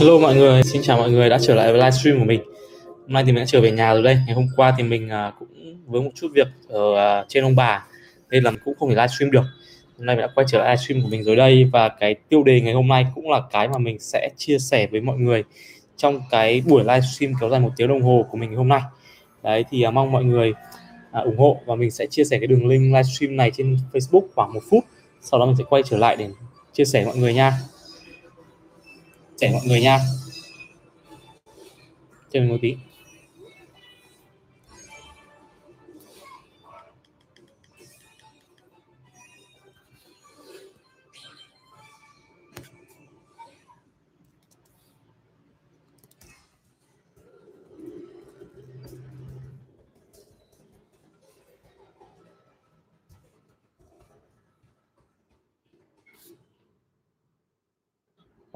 Hello mọi người, xin chào mọi người đã trở lại với livestream của mình. Hôm nay thì mình đã trở về nhà rồi đây. Ngày hôm qua thì mình à, cũng với một chút việc ở à, trên ông bà nên là mình cũng không thể livestream được. Hôm nay mình đã quay trở lại livestream của mình rồi đây và cái tiêu đề ngày hôm nay cũng là cái mà mình sẽ chia sẻ với mọi người trong cái buổi livestream kéo dài một tiếng đồng hồ của mình hôm nay. Đấy thì à, mong mọi người ủng hộ và mình sẽ chia sẻ cái đường link livestream này trên Facebook khoảng một phút. Sau đó mình sẽ quay trở lại để chia sẻ mọi người nha để mọi người nha. Chờ mình một tí.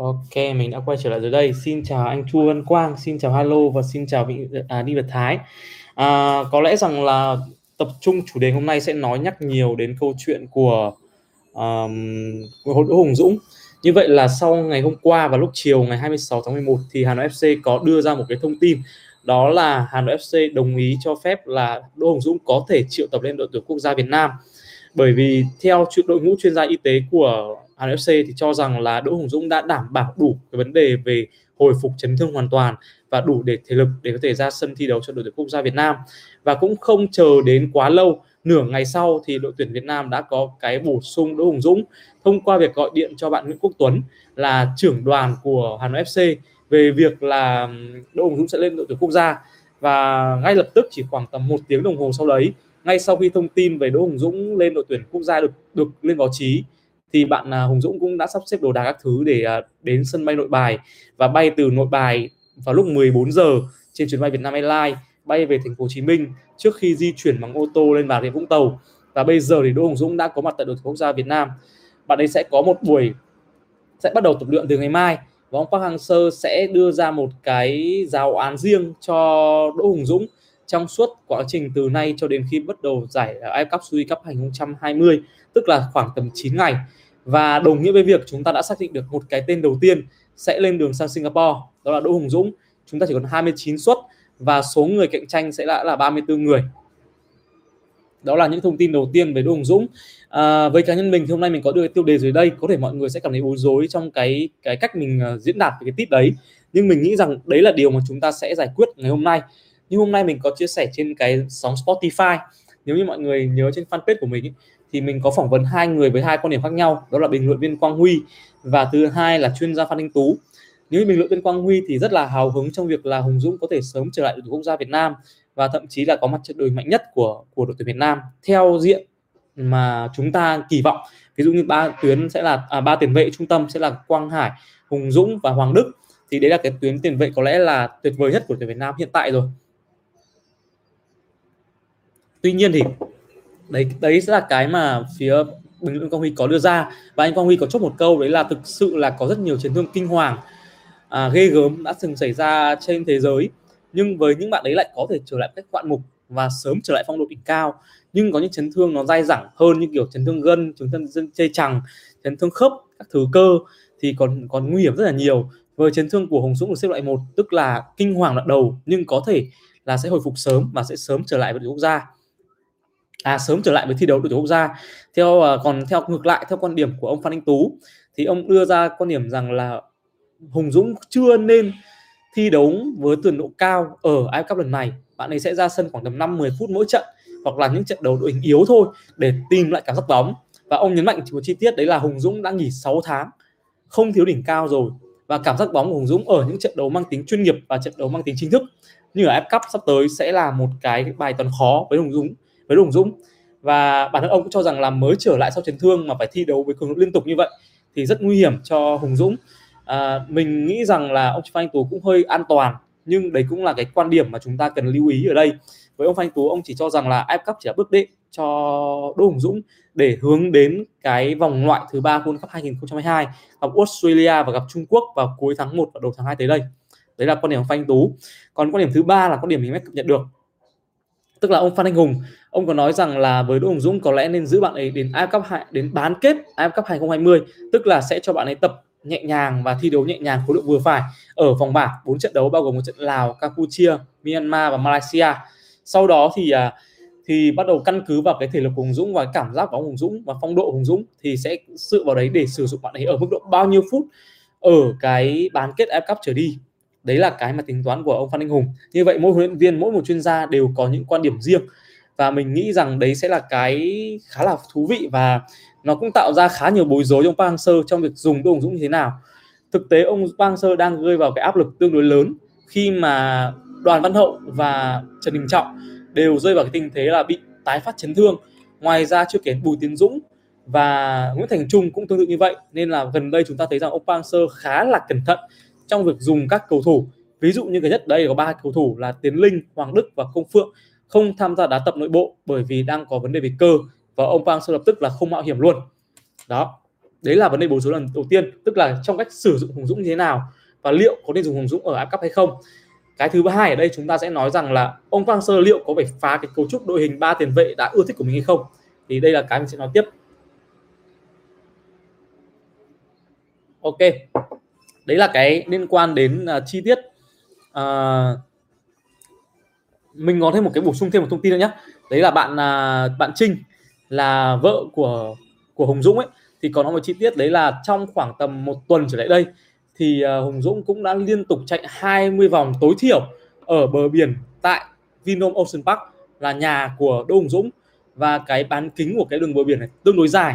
Ok, mình đã quay trở lại rồi đây. Xin chào anh Chu Văn Quang, xin chào Hello và xin chào vị à, Đi Việt Thái. À, có lẽ rằng là tập trung chủ đề hôm nay sẽ nói nhắc nhiều đến câu chuyện của um, Đỗ Hùng Dũng. Như vậy là sau ngày hôm qua và lúc chiều ngày 26 tháng 11 thì Hà Nội FC có đưa ra một cái thông tin đó là Hà Nội FC đồng ý cho phép là Đỗ Hùng Dũng có thể triệu tập lên đội tuyển quốc gia Việt Nam. Bởi vì theo đội ngũ chuyên gia y tế của Hà Nội FC thì cho rằng là Đỗ Hùng Dũng đã đảm bảo đủ cái vấn đề về hồi phục chấn thương hoàn toàn và đủ để thể lực để có thể ra sân thi đấu cho đội tuyển quốc gia Việt Nam. Và cũng không chờ đến quá lâu, nửa ngày sau thì đội tuyển Việt Nam đã có cái bổ sung Đỗ Hùng Dũng thông qua việc gọi điện cho bạn Nguyễn Quốc Tuấn là trưởng đoàn của Hà Nội FC về việc là Đỗ Hùng Dũng sẽ lên đội tuyển quốc gia. Và ngay lập tức chỉ khoảng tầm một tiếng đồng hồ sau đấy, ngay sau khi thông tin về Đỗ Hùng Dũng lên đội tuyển quốc gia được được lên báo chí thì bạn à, Hùng Dũng cũng đã sắp xếp đồ đạc các thứ để à, đến sân bay Nội Bài và bay từ Nội Bài vào lúc 14 giờ trên chuyến bay Vietnam Airlines, bay về thành phố Hồ Chí Minh trước khi di chuyển bằng ô tô lên Bà Rịa Vũng Tàu. Và bây giờ thì Đỗ Hùng Dũng đã có mặt tại đội tuyển quốc gia Việt Nam. Bạn ấy sẽ có một buổi, sẽ bắt đầu tập luyện từ ngày mai và ông Park Hang-seo sẽ đưa ra một cái giáo án riêng cho Đỗ Hùng Dũng trong suốt quá trình từ nay cho đến khi bắt đầu giải AFF Cup Suzuki Cup 2020 tức là khoảng tầm 9 ngày và đồng nghĩa với việc chúng ta đã xác định được một cái tên đầu tiên sẽ lên đường sang Singapore đó là Đỗ Hùng Dũng. Chúng ta chỉ còn 29 suất và số người cạnh tranh sẽ đã là 34 người. Đó là những thông tin đầu tiên về Đỗ Hùng Dũng. À, với cá nhân mình thì hôm nay mình có đưa tiêu đề dưới đây có thể mọi người sẽ cảm thấy bối rối trong cái cái cách mình à, diễn đạt về cái tip đấy. Nhưng mình nghĩ rằng đấy là điều mà chúng ta sẽ giải quyết ngày hôm nay. Nhưng hôm nay mình có chia sẻ trên cái sóng Spotify. Nếu như mọi người nhớ trên fanpage của mình ý, thì mình có phỏng vấn hai người với hai quan điểm khác nhau đó là bình luận viên Quang Huy và thứ hai là chuyên gia Phan Anh Tú. Nếu bình luận viên Quang Huy thì rất là hào hứng trong việc là Hùng Dũng có thể sớm trở lại đội tuyển quốc gia Việt Nam và thậm chí là có mặt trận đội mạnh nhất của của đội tuyển Việt Nam. Theo diện mà chúng ta kỳ vọng ví dụ như ba tuyến sẽ là à, ba tiền vệ trung tâm sẽ là Quang Hải Hùng Dũng và Hoàng Đức thì đấy là cái tuyến tiền vệ có lẽ là tuyệt vời nhất của tuyển Việt Nam hiện tại rồi. Tuy nhiên thì đấy đấy sẽ là cái mà phía bình luận quang huy có đưa ra. Và anh quang huy có chốt một câu đấy là thực sự là có rất nhiều chấn thương kinh hoàng à, ghê gớm đã từng xảy ra trên thế giới. Nhưng với những bạn đấy lại có thể trở lại cách ngoạn mục và sớm trở lại phong độ đỉnh cao. Nhưng có những chấn thương nó dai dẳng hơn như kiểu chấn thương gân chấn thương dây chằng chấn thương khớp các thứ cơ thì còn còn nguy hiểm rất là nhiều. Với chấn thương của Hồng Dũng được xếp loại một tức là kinh hoàng đoạn đầu nhưng có thể là sẽ hồi phục sớm và sẽ sớm trở lại với quốc gia à sớm trở lại với thi đấu đội tuyển quốc gia. Theo uh, còn theo ngược lại theo quan điểm của ông Phan Anh Tú thì ông đưa ra quan điểm rằng là Hùng Dũng chưa nên thi đấu với cường độ cao ở AFF Cup lần này. Bạn ấy sẽ ra sân khoảng tầm 5 10 phút mỗi trận hoặc là những trận đấu đội hình yếu thôi để tìm lại cảm giác bóng. Và ông nhấn mạnh một chi tiết đấy là Hùng Dũng đã nghỉ 6 tháng không thiếu đỉnh cao rồi. Và cảm giác bóng của Hùng Dũng ở những trận đấu mang tính chuyên nghiệp và trận đấu mang tính chính thức như ở F Cup sắp tới sẽ là một cái bài toán khó với Hùng Dũng với Hùng Dũng. Và bản thân ông cũng cho rằng là mới trở lại sau chấn thương mà phải thi đấu với cường độ liên tục như vậy thì rất nguy hiểm cho Hùng Dũng. À, mình nghĩ rằng là ông Phan Anh Tú cũng hơi an toàn nhưng đấy cũng là cái quan điểm mà chúng ta cần lưu ý ở đây. Với ông Phan Anh Tú ông chỉ cho rằng là AF Cup chỉ là bước đệm cho Đỗ Hùng Dũng để hướng đến cái vòng loại thứ ba World Cup 2022 gặp Australia và gặp Trung Quốc vào cuối tháng 1 và đầu tháng 2 tới đây. Đấy là quan điểm của Phan Anh Tú. Còn quan điểm thứ ba là quan điểm mình mới cập nhật được. Tức là ông Phan Anh Hùng ông có nói rằng là với Đỗ Hùng Dũng có lẽ nên giữ bạn ấy đến AFF Cup 2 đến bán kết AFF Cup 2020 tức là sẽ cho bạn ấy tập nhẹ nhàng và thi đấu nhẹ nhàng khối lượng vừa phải ở vòng bảng bốn trận đấu bao gồm một trận Lào, Campuchia, Myanmar và Malaysia. Sau đó thì à, thì bắt đầu căn cứ vào cái thể lực của Hùng Dũng và cảm giác của Hùng Dũng và phong độ Hùng Dũng thì sẽ sự vào đấy để sử dụng bạn ấy ở mức độ bao nhiêu phút ở cái bán kết AFF Cup trở đi. Đấy là cái mà tính toán của ông Phan Anh Hùng. Như vậy mỗi huấn luyện viên, mỗi một chuyên gia đều có những quan điểm riêng và mình nghĩ rằng đấy sẽ là cái khá là thú vị và nó cũng tạo ra khá nhiều bối rối trong Park Hang-seo trong việc dùng Đỗ Hùng Dũng như thế nào. Thực tế ông Park Hang-seo đang rơi vào cái áp lực tương đối lớn khi mà Đoàn Văn Hậu và Trần Đình Trọng đều rơi vào cái tình thế là bị tái phát chấn thương. Ngoài ra chưa kể Bùi Tiến Dũng và Nguyễn Thành Trung cũng tương tự như vậy nên là gần đây chúng ta thấy rằng ông Park Hang-seo khá là cẩn thận trong việc dùng các cầu thủ ví dụ như cái nhất đây có ba cầu thủ là Tiến Linh, Hoàng Đức và Công Phượng không tham gia đá tập nội bộ bởi vì đang có vấn đề về cơ và ông Park Hang-seo lập tức là không mạo hiểm luôn. Đó đấy là vấn đề bối rối lần đầu tiên tức là trong cách sử dụng Hùng Dũng như thế nào và liệu có nên dùng Hùng Dũng ở áp cấp hay không. Cái thứ hai ở đây chúng ta sẽ nói rằng là ông Park Hang-seo liệu có phải phá cái cấu trúc đội hình ba tiền vệ đã ưa thích của mình hay không? Thì đây là cái mình sẽ nói tiếp. Ok đấy là cái liên quan đến uh, chi tiết uh, mình có thêm một cái bổ sung thêm một thông tin nữa nhé đấy là bạn là bạn Trinh là vợ của của Hùng Dũng ấy. Thì có nói một chi tiết đấy là trong khoảng tầm một tuần trở lại đây thì à, Hùng Dũng cũng đã liên tục chạy 20 vòng tối thiểu ở bờ biển tại Vinhome Ocean Park là nhà của Đỗ Hùng Dũng và cái bán kính của cái đường bờ biển này tương đối dài.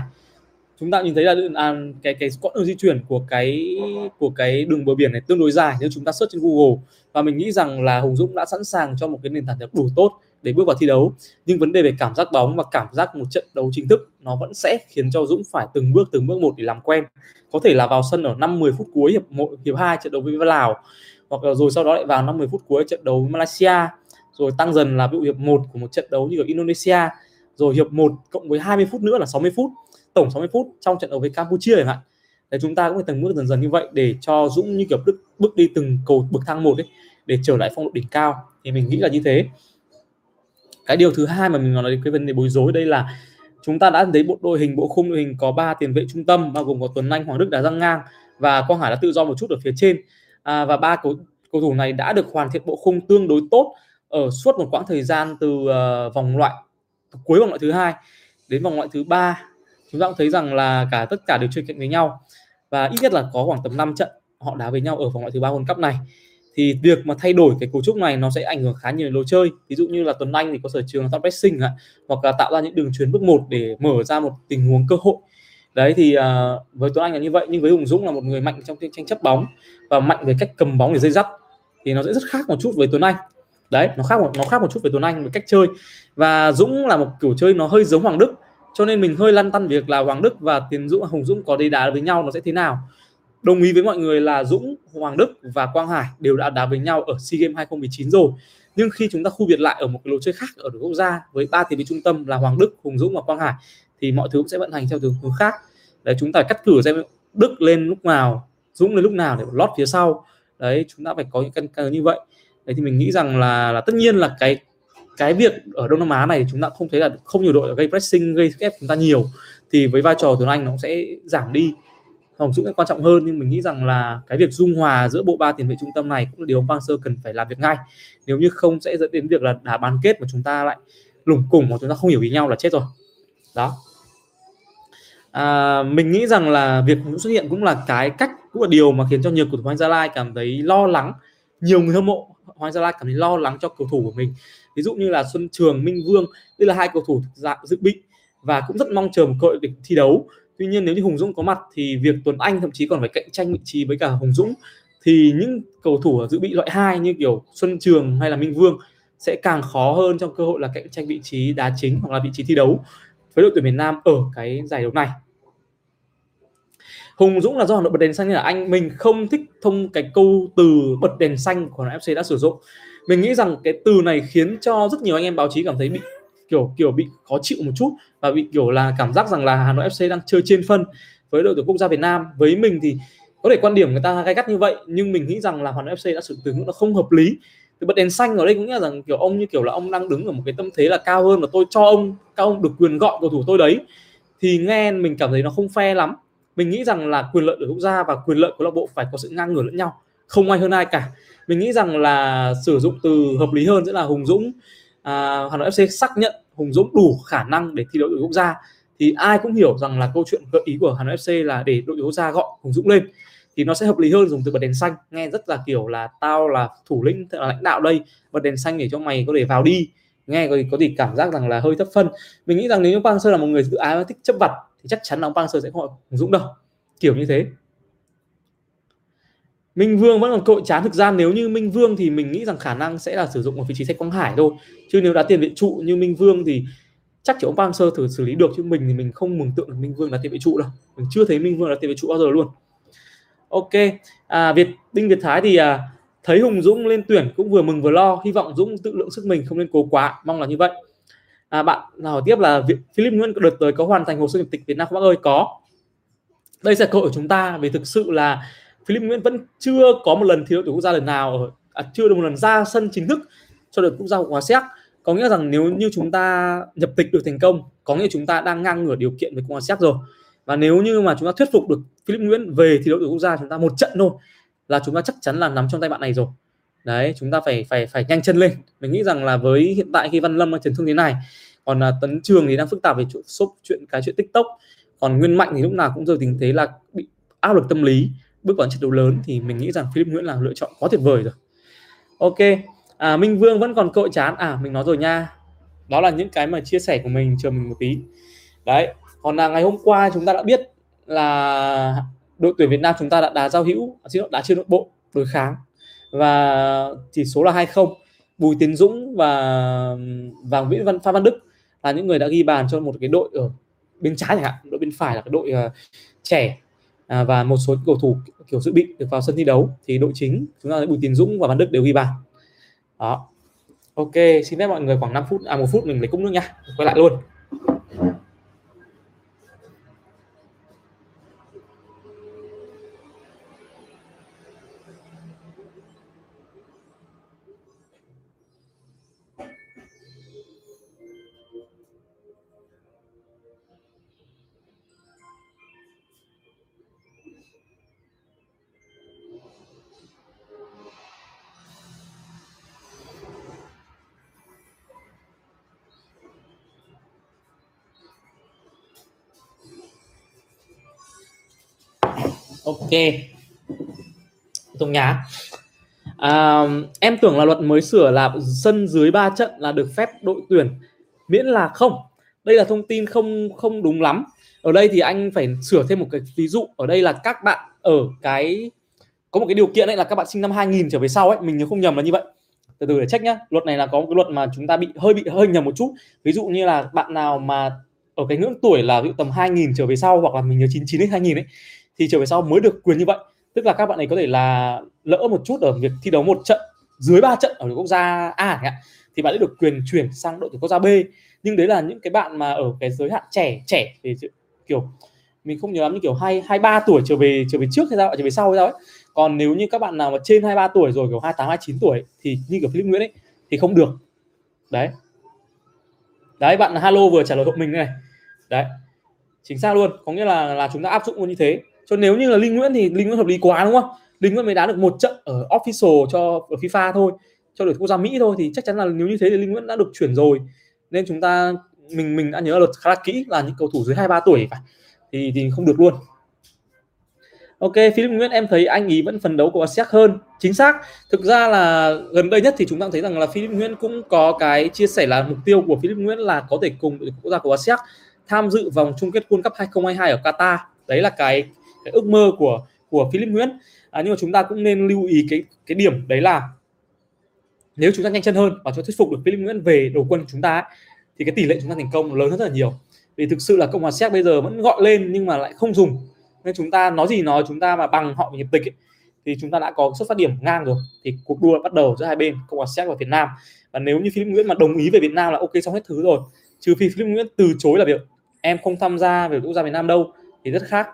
Chúng ta nhìn thấy là à, cái cái quãng đường di chuyển của cái của cái đường bờ biển này tương đối dài nếu chúng ta search trên Google và mình nghĩ rằng là Hùng Dũng đã sẵn sàng cho một cái nền tảng đủ tốt để bước vào thi đấu. Nhưng vấn đề về cảm giác bóng và cảm giác một trận đấu chính thức nó vẫn sẽ khiến cho Dũng phải từng bước từng bước một để làm quen. Có thể là vào sân ở 5 10 phút cuối hiệp 1 hiệp 2 trận đấu với Lào hoặc là rồi sau đó lại vào 5 10 phút cuối trận đấu với Malaysia. Rồi tăng dần là ví dụ hiệp 1 của một trận đấu như ở Indonesia. Rồi hiệp 1 cộng với 20 phút nữa là 60 phút tổng 60 phút trong trận đấu với Campuchia chẳng hạn. Để chúng ta cũng phải từng bước dần dần như vậy để cho Dũng như kiểu bước, bước đi từng cầu bậc thang một ấy để trở lại phong độ đỉnh cao. Thì mình nghĩ là như thế. Cái điều thứ hai mà mình nói đến cái vấn đề bối rối đây là chúng ta đã thấy bộ đội hình bộ khung đội hình có ba tiền vệ trung tâm bao gồm có Tuấn Anh, Hoàng Đức đá răng ngang và Quang Hải đã tự do một chút ở phía trên. À, và ba cầu cầu thủ này đã được hoàn thiện bộ khung tương đối tốt ở suốt một quãng thời gian từ uh, vòng loại cuối vòng loại thứ hai đến vòng loại thứ ba. Chúng ta cũng thấy rằng là cả tất cả đều chơi cạnh với nhau và ít nhất là có khoảng tầm 5 trận họ đá với nhau ở vòng loại thứ ba World Cup này thì việc mà thay đổi cái cấu trúc này nó sẽ ảnh hưởng khá nhiều đến lối chơi. Ví dụ như là Tuấn Anh thì có sở trường là top pressing ạ hoặc là tạo ra những đường chuyến bước một để mở ra một tình huống cơ hội. Đấy thì uh, với Tuấn Anh là như vậy nhưng với Hùng Dũng là một người mạnh trong tranh chấp bóng và mạnh về cách cầm bóng để dây dắt thì nó sẽ rất khác một chút với Tuấn Anh. Đấy nó khác một nó khác một chút với Tuấn Anh về cách chơi. Và Dũng là một kiểu chơi nó hơi giống Hoàng Đức cho nên mình hơi lăn tăn việc là Hoàng Đức và Tiến Dũng Hùng Dũng có đi đá với nhau nó sẽ thế nào đồng ý với mọi người là Dũng, Hoàng Đức và Quang Hải đều đã đá với nhau ở SEA Games 2019 rồi. Nhưng khi chúng ta khu biệt lại ở một cái lối chơi khác ở đội quốc gia với ba tiền vệ trung tâm là Hoàng Đức, Hùng Dũng và Quang Hải thì mọi thứ cũng sẽ vận hành theo hướng khác. Đấy, chúng ta cắt cử xem Đức lên lúc nào, Dũng lên lúc nào để lót phía sau. Đấy, chúng ta phải có những căn cứ như vậy. Đấy, thì mình nghĩ rằng là là tất nhiên là cái cái việc ở Đông Nam Á này chúng ta không thấy là không nhiều đội gây pressing, gây ép chúng ta nhiều. Thì với vai trò Tuấn Anh nó sẽ giảm đi. Hồng Dũng quan trọng hơn nhưng mình nghĩ rằng là cái việc dung hòa giữa bộ ba tiền vệ trung tâm này cũng là điều ông sơ Seo cần phải làm việc ngay. Nếu như không sẽ dẫn đến việc là đá bán kết mà chúng ta lại lủng củng mà chúng ta không hiểu ý nhau là chết rồi. Đó. À, mình nghĩ rằng là việc Dũng xuất hiện cũng là cái cách cũng là điều mà khiến cho nhiều cầu thủ Hoàng Gia Lai cảm thấy lo lắng. Nhiều người hâm mộ Hoàng Gia Lai cảm thấy lo lắng cho cầu thủ của mình. Ví dụ như là Xuân Trường Minh Vương đây là hai cầu thủ dạng dự bị và cũng rất mong chờ một cơ hội để thi đấu tuy nhiên nếu như Hùng Dũng có mặt thì việc Tuấn Anh thậm chí còn phải cạnh tranh vị trí với cả Hùng Dũng, thì những cầu thủ ở dự bị loại 2 như kiểu Xuân Trường hay là Minh Vương sẽ càng khó hơn trong cơ hội là cạnh tranh vị trí đá chính hoặc là vị trí thi đấu với đội tuyển miền Nam ở cái giải đấu này. Hùng Dũng là do Hà Nội bật đèn xanh nên là anh mình không thích thông cái câu từ bật đèn xanh của FC đã sử dụng. Mình nghĩ rằng cái từ này khiến cho rất nhiều anh em báo chí cảm thấy bị kiểu kiểu bị khó chịu một chút và bị kiểu là cảm giác rằng là Hà Nội FC đang chơi trên phân với đội tuyển quốc gia Việt Nam. Với mình thì có thể quan điểm người ta gay gắt như vậy, nhưng mình nghĩ rằng là Hà Nội FC đã sử từ ngữ nó không hợp lý. Thì bật đèn xanh ở đây cũng nghĩa rằng kiểu ông như kiểu là ông đang đứng ở một cái tâm thế là cao hơn và tôi cho ông các ông được quyền gọi cầu thủ tôi đấy. Thì nghe mình cảm thấy nó không fair lắm. Mình nghĩ rằng là quyền lợi của quốc gia và quyền lợi của câu lạc bộ phải có sự ngang ngửa lẫn nhau, không ai hơn ai cả. Mình nghĩ rằng là sử dụng từ hợp lý hơn sẽ là Hùng Dũng à, Hà Nội FC xác nhận Hùng Dũng đủ khả năng để thi đấu đội quốc gia thì ai cũng hiểu rằng là câu chuyện gợi ý của Hà Nội FC là để đội quốc gia gọi Hùng Dũng lên thì nó sẽ hợp lý hơn dùng từ bật đèn xanh. Nghe rất là kiểu là tao là thủ lĩnh là lãnh đạo đây bật đèn xanh để cho mày có thể vào đi. Nghe có, có gì cảm giác rằng là hơi thấp phân. Mình nghĩ rằng nếu như Park Seo là một người tự ái và thích chấp vặt thì chắc chắn là ông Park Seo sẽ không gọi Hùng Dũng đâu. Kiểu như thế. Minh Vương vẫn còn cội chán thực ra nếu như Minh Vương thì mình nghĩ rằng khả năng sẽ là sử dụng một vị trí sách Quang Hải thôi. Chứ nếu đá tiền vệ trụ như Minh Vương thì chắc chỉ ông Park Sơ thử xử lý được chứ mình thì mình không mừng tượng được Minh Vương là tiền vệ trụ đâu. Mình chưa thấy Minh Vương là tiền vệ trụ bao giờ luôn. Ok à, Việt Đinh Việt Thái thì à, thấy Hùng Dũng lên tuyển cũng vừa mừng vừa lo hy vọng Dũng tự lượng sức mình không nên cố quá mong là như vậy. À, bạn hỏi tiếp là Việt, Philip Nguyễn đợt tới có hoàn thành hồ sơ nhập tịch Việt Nam không? Bác ơi có. Đây sẽ cơ hội của chúng ta vì thực sự là Philip Nguyễn vẫn chưa có một lần thi đấu tuyển quốc gia lần nào ở à, chưa được một lần ra sân chính thức cho đội quốc gia Cộng hòa Séc. Có nghĩa rằng nếu như chúng ta nhập tịch được thành công có nghĩa chúng ta đang ngang ngửa điều kiện với Cộng hòa Séc rồi. Và nếu như mà chúng ta thuyết phục được Philip Nguyễn về thi đấu tuyển quốc gia chúng ta một trận thôi là chúng ta chắc chắn là nắm trong tay bạn này rồi. Đấy chúng ta phải phải phải nhanh chân lên. Mình nghĩ rằng là với hiện tại khi Văn Lâm chấn thương thế này còn là tấn trường thì đang phức tạp về chuyện shop chuyện cái chuyện tiktok còn nguyên mạnh thì lúc nào cũng rơi tình thế là bị áp lực tâm lý bước vào trận đấu lớn thì mình nghĩ rằng Philip Nguyễn là lựa chọn quá tuyệt vời rồi. Ok à, Minh Vương vẫn còn cội chán. À mình nói rồi nha. Đó là những cái mà chia sẻ của mình chờ mình một tí. Đấy còn là ngày hôm qua chúng ta đã biết là đội tuyển Việt Nam chúng ta đã đá giao hữu à, xin lỗi đá trên nội bộ đối kháng. Và chỉ số là 2-0 Bùi Tiến Dũng và Vàng Viễn Văn Phan Văn Đức là những người đã ghi bàn cho một cái đội ở bên trái chẳng hạn. Đội bên phải là cái đội uh, trẻ à, và một số cầu thủ kiểu dự bị được vào sân thi đấu thì đội chính chúng ta Bùi Tiến Dũng và Văn Đức đều ghi bàn. Đó. Ok xin phép mọi người khoảng 5 phút à một phút mình lấy cốc nước nha. Quay lại luôn. Ok. Tùng Nhá à, em tưởng là luật mới sửa là sân dưới 3 trận là được phép đội tuyển miễn là không. Đây là thông tin không không đúng lắm. Ở đây thì anh phải sửa thêm một cái ví dụ. Ở đây là các bạn ở cái có một cái điều kiện đấy là các bạn sinh năm 2000 trở về sau ấy mình nhớ không nhầm là như vậy. Từ từ để check nhá. Luật này là có một cái luật mà chúng ta bị hơi bị hơi nhầm một chút. Ví dụ như là bạn nào mà ở cái ngưỡng tuổi là ví dụ tầm 2000 trở về sau hoặc là mình nhớ 99 đến 2000 ấy thì trở về sau mới được quyền như vậy. Tức là các bạn ấy có thể là lỡ một chút ở việc thi đấu một trận, dưới ba trận ở đội quốc gia A chẳng thì bạn ấy được quyền chuyển sang đội tuyển quốc gia B. Nhưng đấy là những cái bạn mà ở cái giới hạn trẻ trẻ thì kiểu, mình không nhớ lắm, như kiểu hai hai ba tuổi trở về trở về trước hay sao trở về sau hay sao ấy. Còn nếu như các bạn nào mà trên 23 tuổi rồi, kiểu 28 29 tuổi thì như kiểu Philip Nguyễn ấy, thì không được. Đấy. Đấy, bạn Halo vừa trả lời hộ mình này. Đấy. Chính xác luôn. Có nghĩa là là chúng ta áp dụng luôn như thế cho nếu như là linh nguyễn thì linh nguyễn hợp lý quá đúng không linh nguyễn mới đá được một trận ở official cho ở fifa thôi cho đội quốc gia mỹ thôi thì chắc chắn là nếu như thế thì linh nguyễn đã được chuyển rồi nên chúng ta mình mình đã nhớ luật khá là kỹ là những cầu thủ dưới 23 tuổi phải thì thì không được luôn Ok, Philip Nguyễn em thấy anh ý vẫn phấn đấu của Asean hơn. Chính xác. Thực ra là gần đây nhất thì chúng ta thấy rằng là Philip Nguyễn cũng có cái chia sẻ là mục tiêu của Philip Nguyễn là có thể cùng đội quốc gia của Asean tham dự vòng chung kết World Cup 2022 ở Qatar. Đấy là cái cái ước mơ của của Philip Nguyễn. À, nhưng mà chúng ta cũng nên lưu ý cái cái điểm đấy là nếu chúng ta nhanh chân hơn và cho thuyết phục được Philip Nguyễn về đầu quân của chúng ta ấy, thì cái tỷ lệ chúng ta thành công lớn hơn rất là nhiều. Vì thực sự là cộng hòa séc bây giờ vẫn gọi lên nhưng mà lại không dùng. Nên chúng ta nói gì nói chúng ta mà bằng họ nhập tịch ấy, thì chúng ta đã có xuất phát điểm ngang rồi. Thì cuộc đua bắt đầu giữa hai bên cộng hòa séc và việt nam. Và nếu như philip nguyễn mà đồng ý về việt nam là ok xong hết thứ rồi. Trừ phi philip nguyễn từ chối là việc em không tham gia về quốc gia việt nam đâu thì rất khác.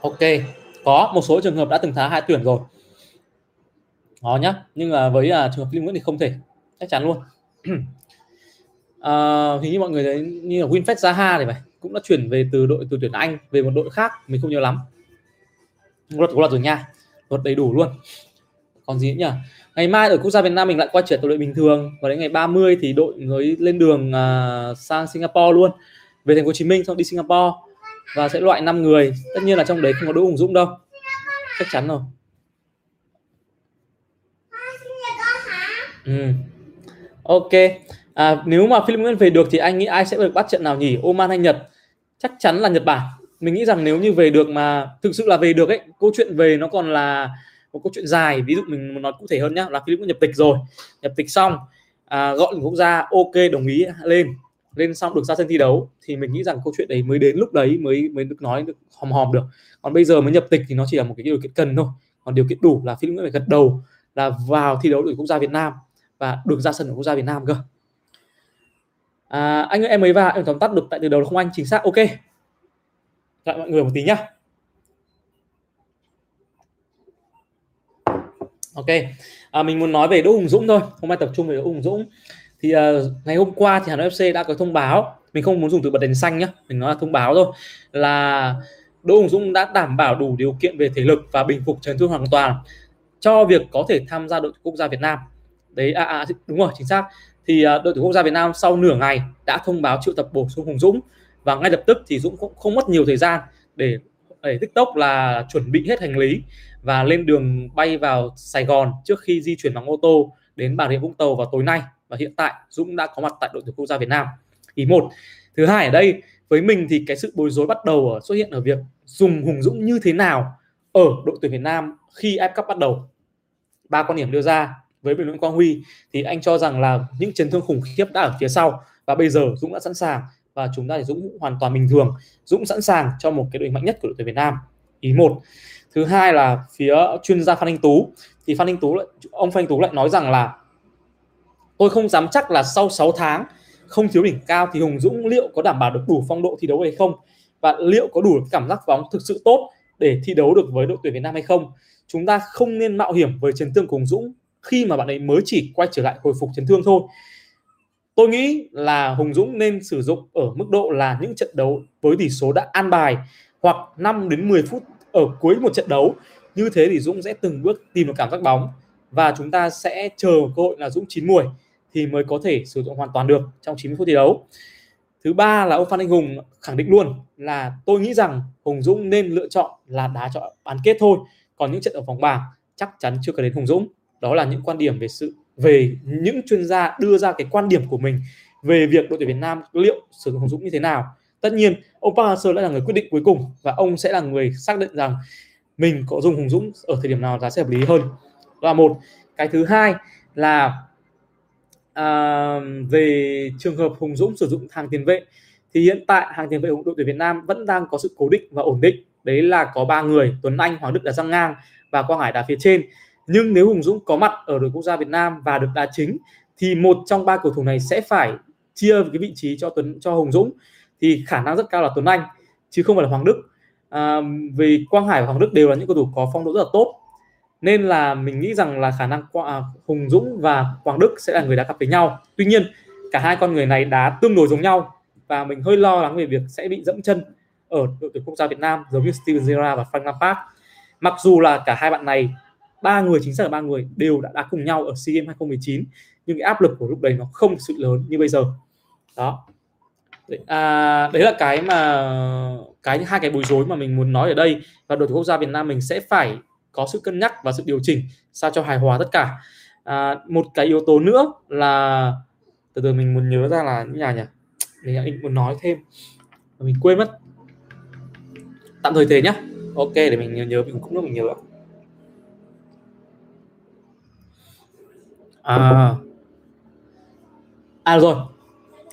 Ok có một số trường hợp đã từng thá hai tuyển rồi. Đó nhá nhưng mà với uh, trường hợp Philip Nguyễn thì không thể chắc chắn luôn. À, hình như mọi người thấy như là Winfred Zaha thì phải cũng đã chuyển về từ đội từ tuyển Anh về một đội khác mình không nhớ lắm. Luật có luật rồi nha luật đầy đủ luôn. Còn gì nữa nhỉ? Ngày mai ở quốc gia Việt Nam mình lại quay trở lại đội bình thường. Và đến ngày 30 thì đội mới lên đường uh, sang Singapore luôn. Về thành phố Hồ Chí Minh xong đi Singapore và sẽ loại 5 người. Tất nhiên là trong đấy không có Đỗ Hùng Dũng đâu. Chắc chắn rồi. Ừ. ok. À, nếu mà Philip Nguyễn về được thì anh nghĩ ai sẽ được bắt trận nào nhỉ? Oman hay Nhật? Chắc chắn là Nhật Bản. Mình nghĩ rằng nếu như về được mà thực sự là về được ấy câu chuyện về nó còn là một câu chuyện dài. Ví dụ mình nói cụ thể hơn nhá là Philip nhập tịch rồi. Nhập tịch xong à, gọi quốc gia ok đồng ý lên lên xong được ra sân thi đấu thì mình nghĩ rằng câu chuyện đấy mới đến lúc đấy mới mới được nói được hòm hòm được. Còn bây giờ mới nhập tịch thì nó chỉ là một cái điều kiện cần thôi. Còn điều kiện đủ là Philip Nguyễn phải gật đầu là vào thi đấu đội quốc gia Việt Nam và được ra sân ở quốc gia Việt Nam cơ. À, anh ơi em mới vào em tóm tắt được tại từ đầu không anh chính xác ok. Lại mọi người một tí nhá. Ok. À, mình muốn nói về Đỗ Hùng Dũng thôi hôm nay tập trung về Đỗ Hùng Dũng thì uh, ngày hôm qua thì Hà Nội FC đã có thông báo mình không muốn dùng từ bật đèn xanh nhá mình nói là thông báo thôi là Đỗ Hùng Dũng đã đảm bảo đủ điều kiện về thể lực và bình phục chấn thương hoàn toàn cho việc có thể tham gia đội tuyển quốc gia Việt Nam. Đấy à, à đúng rồi chính xác. Thì uh, đội tuyển quốc gia Việt Nam sau nửa ngày đã thông báo triệu tập bổ sung Hùng Dũng và ngay lập tức thì Dũng cũng không mất nhiều thời gian để để TikTok là chuẩn bị hết hành lý và lên đường bay vào Sài Gòn trước khi di chuyển bằng ô tô đến Bà Rịa Vũng Tàu vào tối nay và hiện tại Dũng đã có mặt tại đội tuyển quốc gia Việt Nam. Ý một. Thứ hai ở đây với mình thì cái sự bối rối bắt đầu ở xuất hiện ở việc dùng Hùng Dũng như thế nào ở đội tuyển Việt Nam khi F Cup bắt đầu. Ba quan điểm đưa ra với bình luận Quang Huy thì anh cho rằng là những chấn thương khủng khiếp đã ở phía sau và bây giờ Dũng đã sẵn sàng và chúng ta thì Dũng hoàn toàn bình thường. Dũng sẵn sàng cho một cái đội mạnh nhất của đội tuyển Việt Nam. Ý một. Thứ hai là phía chuyên gia Phan Anh Tú. Thì Phan Anh Tú lại, ông Phan Anh Tú lại nói rằng là tôi không dám chắc là sau 6 tháng không thiếu đỉnh cao thì Hùng Dũng liệu có đảm bảo được đủ phong độ thi đấu hay không? Và liệu có đủ cảm giác bóng thực sự tốt để thi đấu được với đội tuyển Việt Nam hay không? Chúng ta không nên mạo hiểm với chấn thương của Hùng Dũng khi mà bạn ấy mới chỉ quay trở lại hồi phục chấn thương thôi. Tôi nghĩ là Hùng Dũng nên sử dụng ở mức độ là những trận đấu với tỷ số đã an bài hoặc 5 đến 10 phút ở cuối một trận đấu. Như thế thì Dũng sẽ từng bước tìm được cảm giác bóng và chúng ta sẽ chờ cơ hội là Dũng chín mùi thì mới có thể sử dụng hoàn toàn được trong 90 phút thi đấu. Thứ ba là ông Phan Anh Hùng khẳng định luôn là tôi nghĩ rằng Hùng Dũng nên lựa chọn là đá cho bán kết thôi, còn những trận ở vòng bảng chắc chắn chưa cần đến Hùng Dũng. Đó là những quan điểm về sự, về những chuyên gia đưa ra cái quan điểm của mình về việc đội tuyển Việt Nam liệu sử dụng Hùng Dũng như thế nào. Tất nhiên, ông Park Hang-seo là người quyết định cuối cùng và ông sẽ là người xác định rằng mình có dùng Hùng Dũng ở thời điểm nào giá sẽ hợp lý hơn. Đó là một, cái thứ hai là à, về trường hợp Hùng Dũng sử dụng hàng tiền vệ thì hiện tại hàng tiền vệ của đội tuyển Việt Nam vẫn đang có sự cố định và ổn định. Đấy là có ba người Tuấn Anh Hoàng Đức đã sang ngang và Quang Hải đá phía trên. Nhưng nếu Hùng Dũng có mặt ở đội quốc gia Việt Nam và được đá chính thì một trong ba cầu thủ này sẽ phải chia cái vị trí cho Tuấn cho Hùng Dũng. Thì khả năng rất cao là Tuấn Anh chứ không phải là Hoàng Đức. À, vì Quang Hải và Hoàng Đức đều là những cầu thủ có phong độ rất là tốt nên là mình nghĩ rằng là khả năng à, Hùng Dũng và Hoàng Đức sẽ là người đá cặp với nhau. Tuy nhiên cả hai con người này đá tương đối giống nhau và mình hơi lo lắng về việc sẽ bị dẫm chân ở đội tuyển quốc gia Việt Nam giống như Steven Gerrard và Frank Lampard. Mặc dù là cả hai bạn này ba người chính xác là ba người đều đã đá cùng nhau ở SEA Games 2019 nhưng cái áp lực của lúc đấy nó không sự lớn như bây giờ. Đó. À, đấy là cái mà cái hai cái bối rối mà mình muốn nói ở đây. Và đội tuyển quốc gia Việt Nam mình sẽ phải có sự cân nhắc và sự điều chỉnh sao cho hài hòa tất cả. À, một cái yếu tố nữa là từ từ mình muốn nhớ ra là như nào nhỉ? Mình muốn nói thêm. Mình quên mất. Tạm thời thế nhá. Ok để mình nhớ, nhớ mình cũng nữa mình nhớ. À. À rồi.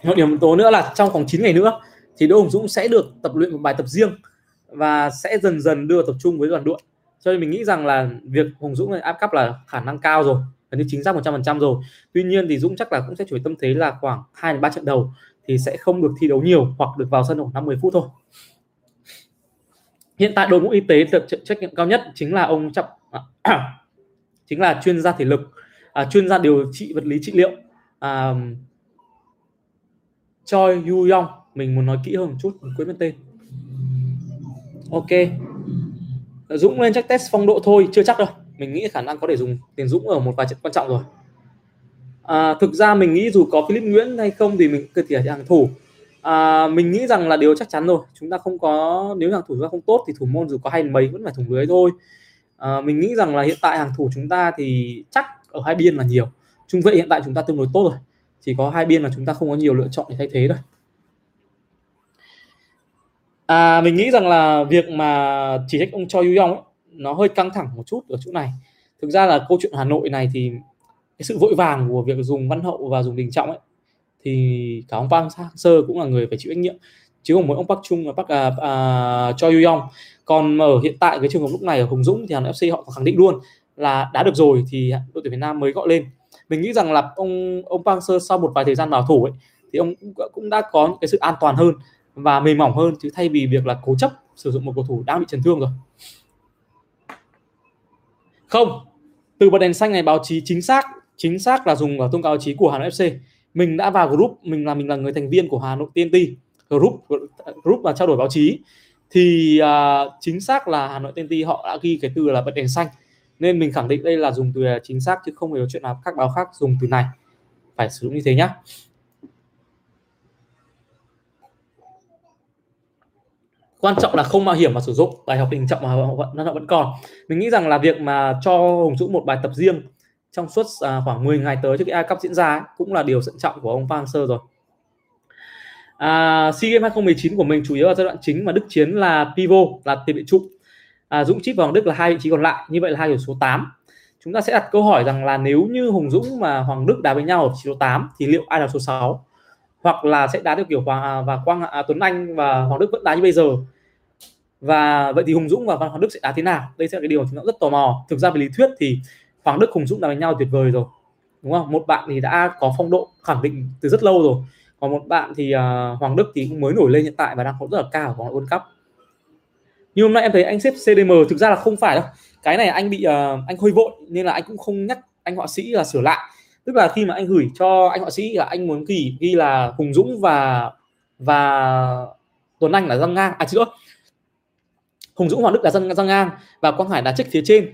Một điểm tố nữa là trong khoảng 9 ngày nữa thì Đỗ Hùng Dũng sẽ được tập luyện một bài tập riêng và sẽ dần dần đưa tập trung với đoàn đội cho nên mình nghĩ rằng là việc Hùng Dũng áp cấp là khả năng cao rồi gần như chính xác 100% rồi. Tuy nhiên thì Dũng chắc là cũng sẽ chuyển tâm thế là khoảng 2 đến 3 trận đầu thì sẽ không được thi đấu nhiều hoặc được vào sân khoảng 50 phút thôi. Hiện tại đội ngũ y tế trách nhiệm cao nhất chính là ông trọng à, chính là chuyên gia thể lực à, chuyên gia điều trị vật lý trị liệu à, Choi Yu Yong. Mình muốn nói kỹ hơn một chút mình quên mất tên. Ok. Dũng lên chắc test phong độ thôi chưa chắc đâu. Mình nghĩ khả năng có thể dùng tiền Dũng ở một vài trận quan trọng rồi. À, thực ra mình nghĩ dù có Philip Nguyễn hay không thì mình cơ thể hàng thủ. À, mình nghĩ rằng là điều chắc chắn rồi. Chúng ta không có nếu hàng thủ chúng ta không tốt thì thủ môn dù có hay mấy vẫn phải thủng lưới thôi. À, mình nghĩ rằng là hiện tại hàng thủ chúng ta thì chắc ở hai biên là nhiều. Trung vệ hiện tại chúng ta tương đối tốt rồi. Chỉ có hai biên là chúng ta không có nhiều lựa chọn để thay thế thôi à, mình nghĩ rằng là việc mà chỉ trách ông cho Yu Yong ấy, nó hơi căng thẳng một chút ở chỗ này. Thực ra là câu chuyện Hà Nội này thì cái sự vội vàng của việc dùng Văn Hậu và dùng Đình Trọng ấy thì cả ông Park Hang-seo cũng là người phải chịu trách nhiệm chứ không mỗi ông Park Chung và Park à, à, cho Yu Yong còn ở hiện tại cái trường hợp lúc này ở Hùng Dũng thì Hà Nội FC họ khẳng định luôn là đã được rồi thì đội tuyển Việt Nam mới gọi lên. Mình nghĩ rằng là ông ông Park Hang-seo sau một vài thời gian bảo thủ ấy thì ông cũng đã có những cái sự an toàn hơn và mềm mỏng hơn chứ thay vì việc là cố chấp sử dụng một cầu thủ đang bị chấn thương rồi. Không từ bật đèn xanh này báo chí chính xác chính xác là dùng ở thông cáo báo chí của Hà Nội FC mình đã vào group mình là mình là người thành viên của Hà Nội TNT group group và trao đổi báo chí. Thì uh, chính xác là Hà Nội TNT họ đã ghi cái từ là bật đèn xanh. Nên mình khẳng định đây là dùng từ chính xác chứ không hề có chuyện nào các báo khác dùng từ này. Phải sử dụng như thế nhá. Quan trọng là không mạo hiểm mà sử dụng. Bài học tình trọng mà vẫn nó vẫn còn. Mình nghĩ rằng là việc mà cho Hùng Dũng một bài tập riêng trong suốt à, khoảng 10 ngày tới trước khi Ai Cup diễn ra ấy, cũng là điều thận trọng của ông Phan Sơ rồi. À, SEA Games 2019 của mình chủ yếu là giai đoạn chính mà Đức chiến là pivot là tiền vệ trụ. À, Dũng chip và Hoàng Đức là hai vị trí còn lại như vậy là hai điểm số 8 chúng ta sẽ đặt câu hỏi rằng là nếu như Hùng Dũng mà Hoàng Đức đá với nhau ở số 8 thì liệu ai là số 6 hoặc là sẽ đá theo kiểu Hoàng à, và Quang à, Tuấn Anh và Hoàng Đức vẫn đá như bây giờ? Và vậy thì Hùng Dũng và Văn Hoàng Đức sẽ đá thế nào? Đây sẽ là cái điều chúng ta rất tò mò. Thực ra về lý thuyết thì Hoàng Đức Hùng Dũng đá với nhau tuyệt vời rồi. Đúng không? Một bạn thì đã có phong độ khẳng định từ rất lâu rồi. Còn một bạn thì uh, Hoàng Đức thì cũng mới nổi lên hiện tại và đang có rất là cao ở vòng World Cup. Như hôm nay em thấy anh xếp CDM thực ra là không phải đâu. Cái này anh bị uh, anh hơi vội nên là anh cũng không nhắc anh họa sĩ là sửa lại. Tức là khi mà anh gửi cho anh họa sĩ là anh muốn ghi ghi là Hùng Dũng và và Tuấn Anh là răng ngang. À chứ Hùng Dũng Hoàng Đức là dân ra ngang và Quang Hải đá trích phía trên.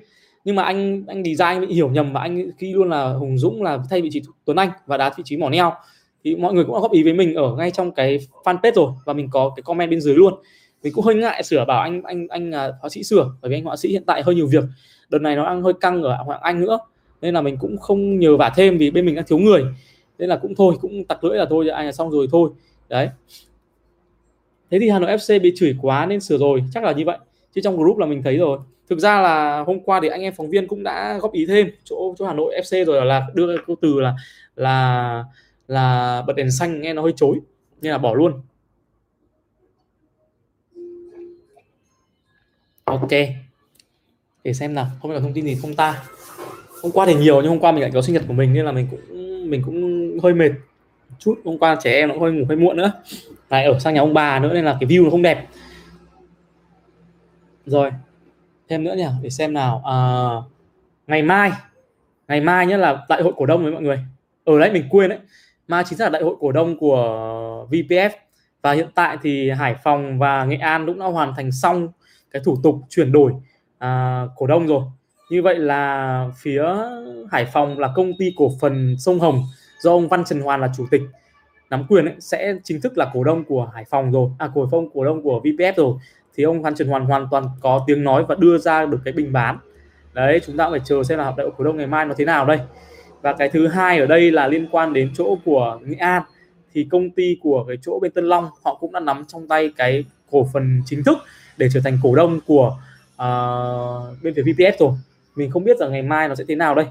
Nhưng mà anh anh design anh bị hiểu nhầm và anh khi luôn là Hùng Dũng là thay vị trí Tuấn Anh và đá vị trí mỏ neo. Thì mọi người cũng đã góp ý với mình ở ngay trong cái fanpage rồi và mình có cái comment bên dưới luôn. Mình cũng hơi ngại sửa bảo anh anh anh là họa sĩ sửa bởi vì anh họa sĩ hiện tại hơi nhiều việc. Đợt này nó đang hơi căng ở Hoàng Anh nữa nên là mình cũng không nhờ vả thêm vì bên mình đang thiếu người. Nên là cũng thôi, cũng tặc lưỡi là thôi anh là xong rồi thôi. Đấy. Thế thì Hà Nội FC bị chửi quá nên sửa rồi, chắc là như vậy chứ trong group là mình thấy rồi. Thực ra là hôm qua thì anh em phóng viên cũng đã góp ý thêm. Chỗ chỗ Hà Nội FC rồi là đưa câu từ là là là bật đèn xanh nghe nó hơi chối. Nên là bỏ luôn. Ok. Để xem nào. Không biết là thông tin gì không ta? Hôm qua thì nhiều nhưng hôm qua mình lại có sinh nhật của mình nên là mình cũng mình cũng hơi mệt chút. Hôm qua trẻ em nó hơi ngủ hơi muộn nữa. Lại ở sang nhà ông bà nữa nên là cái view nó không đẹp rồi thêm nữa nhỉ để xem nào. À, ngày mai ngày mai nhé là đại hội cổ đông với mọi người. Ở đấy mình quên đấy. Mai chính là đại hội cổ đông của VPF và hiện tại thì Hải Phòng và Nghệ An cũng đã hoàn thành xong cái thủ tục chuyển đổi à, cổ đông rồi. Như vậy là phía Hải Phòng là công ty cổ phần sông Hồng do ông Văn Trần Hoàn là chủ tịch. Nắm quyền ấy, sẽ chính thức là cổ đông của Hải Phòng rồi à cổ đông cổ đông của VPF rồi thì ông Phan Trần Hoàn hoàn toàn có tiếng nói và đưa ra được cái bình bán. Đấy chúng ta phải chờ xem là hợp đại cổ đông ngày mai nó thế nào đây. Và cái thứ hai ở đây là liên quan đến chỗ của Nghệ An. Thì công ty của cái chỗ bên Tân Long họ cũng đã nắm trong tay cái cổ phần chính thức để trở thành cổ đông của uh, bên phía VPF rồi. Mình không biết là ngày mai nó sẽ thế nào đây.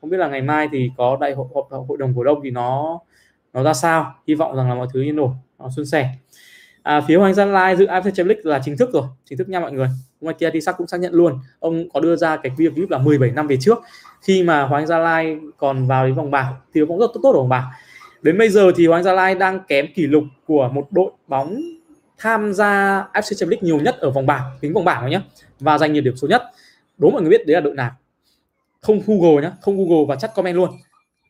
Không biết là ngày mai thì có đại hội họp hội đồng cổ đông thì nó nó ra sao. Hy vọng rằng là mọi thứ yên ổn nó suôn sẻ à, phía Hoàng Gia Lai dự AFC Champions League là chính thức rồi chính thức nha mọi người. Hôm kia thì sắc cũng xác nhận luôn ông có đưa ra cái việc clip là 17 năm về trước. Khi mà Hoàng Gia Lai còn vào đến vòng bảng thì cũng rất tốt tốt ở vòng bảng. Đến bây giờ thì Hoàng Gia Lai đang kém kỷ lục của một đội bóng tham gia AFC Champions League nhiều nhất ở vòng bảng tính vòng bảng nhé và giành nhiều điểm số nhất. Đố mọi người biết đấy là đội nào? Không Google nhé, không Google và chắc comment luôn.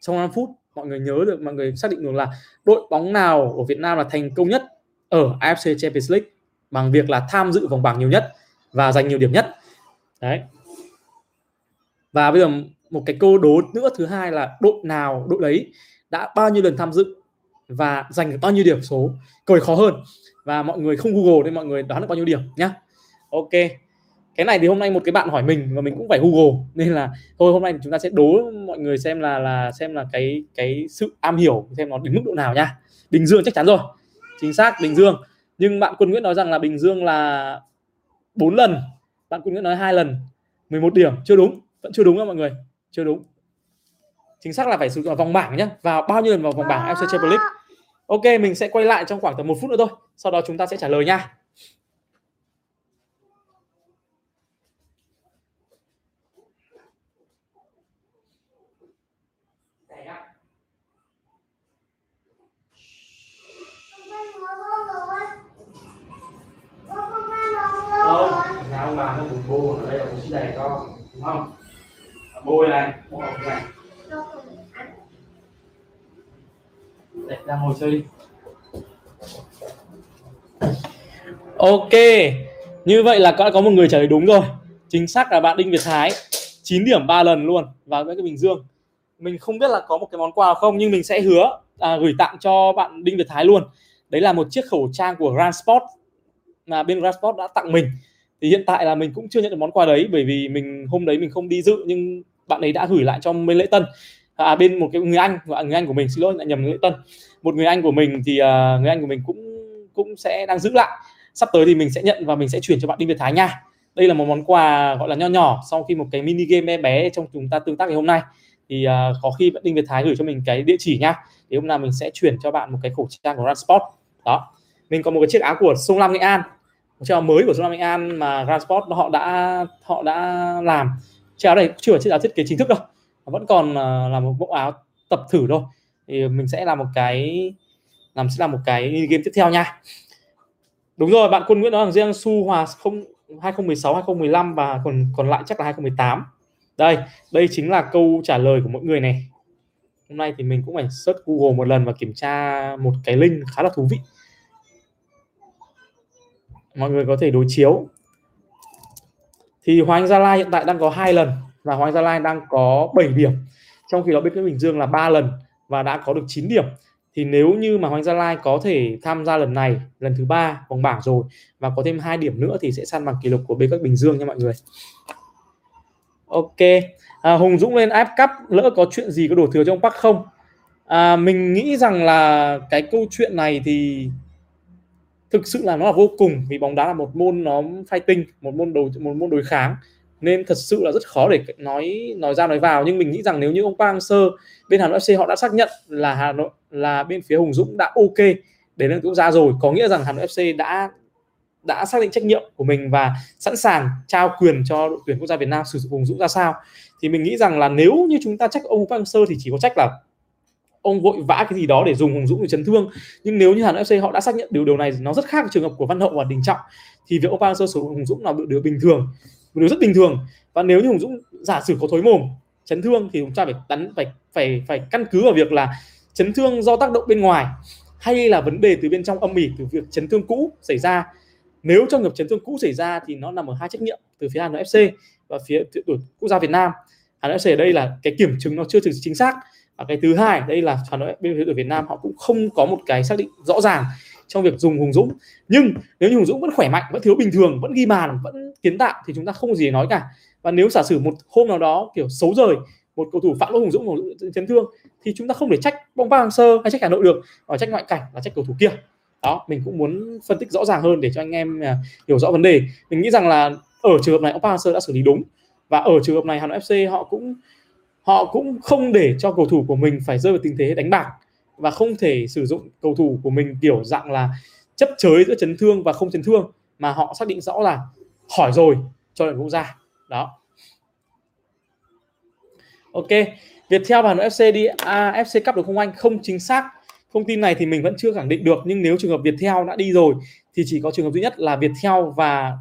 Trong 5 phút mọi người nhớ được mọi người xác định được là đội bóng nào ở Việt Nam là thành công nhất ở AFC Champions League bằng việc là tham dự vòng bảng nhiều nhất và giành nhiều điểm nhất. Đấy. Và bây giờ một cái câu đố nữa, thứ hai là đội nào, đội đấy đã bao nhiêu lần tham dự và giành được bao nhiêu điểm số? Câu khó hơn và mọi người không google nên mọi người đoán được bao nhiêu điểm nhá. Ok. Cái này thì hôm nay một cái bạn hỏi mình và mình cũng phải google, nên là thôi, hôm nay chúng ta sẽ đố mọi người xem là là xem là cái cái sự am hiểu, xem nó đến mức độ nào nha bình dương chắc chắn rồi chính xác bình dương. Nhưng bạn quân nguyễn nói rằng là bình dương là bốn lần. Bạn quân nguyễn nói hai lần. 11 điểm. Chưa đúng. Vẫn chưa đúng nha mọi người. Chưa đúng. Chính xác là phải sử dụng vòng bảng nhé vào bao nhiêu lần vào vòng bảng FC Champions League? Ok mình sẽ quay lại trong khoảng tầm một phút nữa thôi. Sau đó chúng ta sẽ trả lời nha không nhà ông bà nó bùn bô ở đây là bố đầy con đúng không? Bôi này bôi này để ra ngồi chơi đi. Ok như vậy là đã có một người trả lời đúng rồi. Chính xác là bạn Đinh Việt Thái. 9 điểm 3 lần luôn vào với cái Bình Dương. Mình không biết là có một cái món quà không nhưng mình sẽ hứa à, gửi tặng cho bạn Đinh Việt Thái luôn. Đấy là một chiếc khẩu trang của Grand Sport mà bên Grand Sport đã tặng mình thì hiện tại là mình cũng chưa nhận được món quà đấy bởi vì mình hôm đấy mình không đi dự nhưng bạn ấy đã gửi lại cho bên lễ tân. À, bên một cái người anh à, người anh của mình xin lỗi lại nhầm lễ tân. Một người anh của mình thì uh, người anh của mình cũng cũng sẽ đang giữ lại. Sắp tới thì mình sẽ nhận và mình sẽ chuyển cho bạn đi Việt Thái nha. Đây là một món quà gọi là nho nhỏ sau khi một cái mini game bé bé trong chúng ta tương tác ngày hôm nay. Thì uh, có khi bạn Đinh Việt Thái gửi cho mình cái địa chỉ nha. Thì hôm nào mình sẽ chuyển cho bạn một cái khẩu trang của Run Sport đó. Mình có một cái chiếc áo của sông Lam Nghệ An chiếc áo mới của Lam Nghệ An mà Grand Sport họ đã họ đã làm. Chiếc áo này chưa phải chiếc áo thiết kế chính thức đâu vẫn còn uh, là một bộ áo tập thử thôi. Thì mình sẽ làm một cái làm sẽ làm một cái game tiếp theo nha. Đúng rồi bạn quân Nguyễn nói rằng riêng Su Hòa không 2016 2015 và còn còn lại chắc là 2018 đây đây chính là câu trả lời của mọi người này. Hôm nay thì mình cũng phải search Google một lần và kiểm tra một cái link khá là thú vị mọi người có thể đối chiếu. Thì Hoàng Gia Lai hiện tại đang có hai lần và Hoàng Gia Lai đang có 7 điểm. Trong khi đó bên Bình Dương là ba lần và đã có được 9 điểm. Thì nếu như mà Hoàng Gia Lai có thể tham gia lần này lần thứ ba vòng bảng rồi và có thêm hai điểm nữa thì sẽ săn bằng kỷ lục của bên các Bình Dương nha mọi người. Ok. À, Hùng Dũng lên áp Cup lỡ có chuyện gì có đổ thừa trong Park không? À, mình nghĩ rằng là cái câu chuyện này thì thực sự là nó là vô cùng, vì bóng đá là một môn nó fighting, một môn đối, một môn đối kháng. Nên thật sự là rất khó để nói nói ra nói vào. Nhưng mình nghĩ rằng nếu như ông Park Hang-seo bên Hà Nội FC họ đã xác nhận là Hà Nội, là bên phía Hùng Dũng đã ok để lên quốc gia rồi, có nghĩa rằng Hà Nội FC đã đã xác định trách nhiệm của mình và sẵn sàng trao quyền cho đội tuyển quốc gia Việt Nam sử dụng Hùng Dũng ra sao. Thì mình nghĩ rằng là nếu như chúng ta trách ông Park Hang-seo thì chỉ có trách là ông vội vã cái gì đó để dùng Hùng Dũng để chấn thương. Nhưng nếu như Hà Nội FC họ đã xác nhận điều điều này nó rất khác với trường hợp của Văn Hậu và Đình Trọng. Thì việc ông Park Hang-seo sử dụng Hùng Dũng là điều bình thường, một điều rất bình thường. Và nếu như Hùng Dũng giả sử có thối mồm, chấn thương thì chúng ta phải đánh phải phải phải căn cứ vào việc là chấn thương do tác động bên ngoài hay là vấn đề từ bên trong âm ỉ, từ việc chấn thương cũ xảy ra. Nếu trong nghiệp chấn thương cũ xảy ra thì nó nằm ở hai trách nhiệm từ phía Hà Nội FC và phía đội quốc gia Việt Nam. Hà Nội FC ở đây là cái kiểm chứng nó chưa thực chính xác và cái thứ hai đây là Hà Nội, bên phía đội Việt Nam họ cũng không có một cái xác định rõ ràng trong việc dùng Hùng Dũng. Nhưng nếu như Hùng Dũng vẫn khỏe mạnh, vẫn thiếu bình thường, vẫn ghi bàn, vẫn kiến tạo thì chúng ta không gì để nói cả. Và nếu giả sử một hôm nào đó, kiểu, xấu rời, một cầu thủ phạm lỗi Hùng Dũng một chấn thương thì chúng ta không thể trách bóng ba hàng sơ hay trách Hà Nội được và trách ngoại cảnh và trách cầu thủ kia. Đó, mình cũng muốn phân tích rõ ràng hơn để cho anh em à, hiểu rõ vấn đề. Mình nghĩ rằng là ở trường hợp này, ông Park Hang-seo đã xử lý đúng. Và ở trường hợp này Hà Nội FC họ cũng họ cũng không để cho cầu thủ của mình phải rơi vào tình thế đánh bạc và không thể sử dụng cầu thủ của mình kiểu dạng là chấp chới giữa chấn thương và không chấn thương, mà họ xác định rõ là hỏi rồi, cho đội bóng ra. Đó. Ok Việt Theo và FC đi. À, AFC Cup được không anh? Không chính xác. Thông tin này thì mình vẫn chưa khẳng định được, nhưng nếu trường hợp Viettel đã đi rồi thì chỉ có trường hợp duy nhất là Viettel và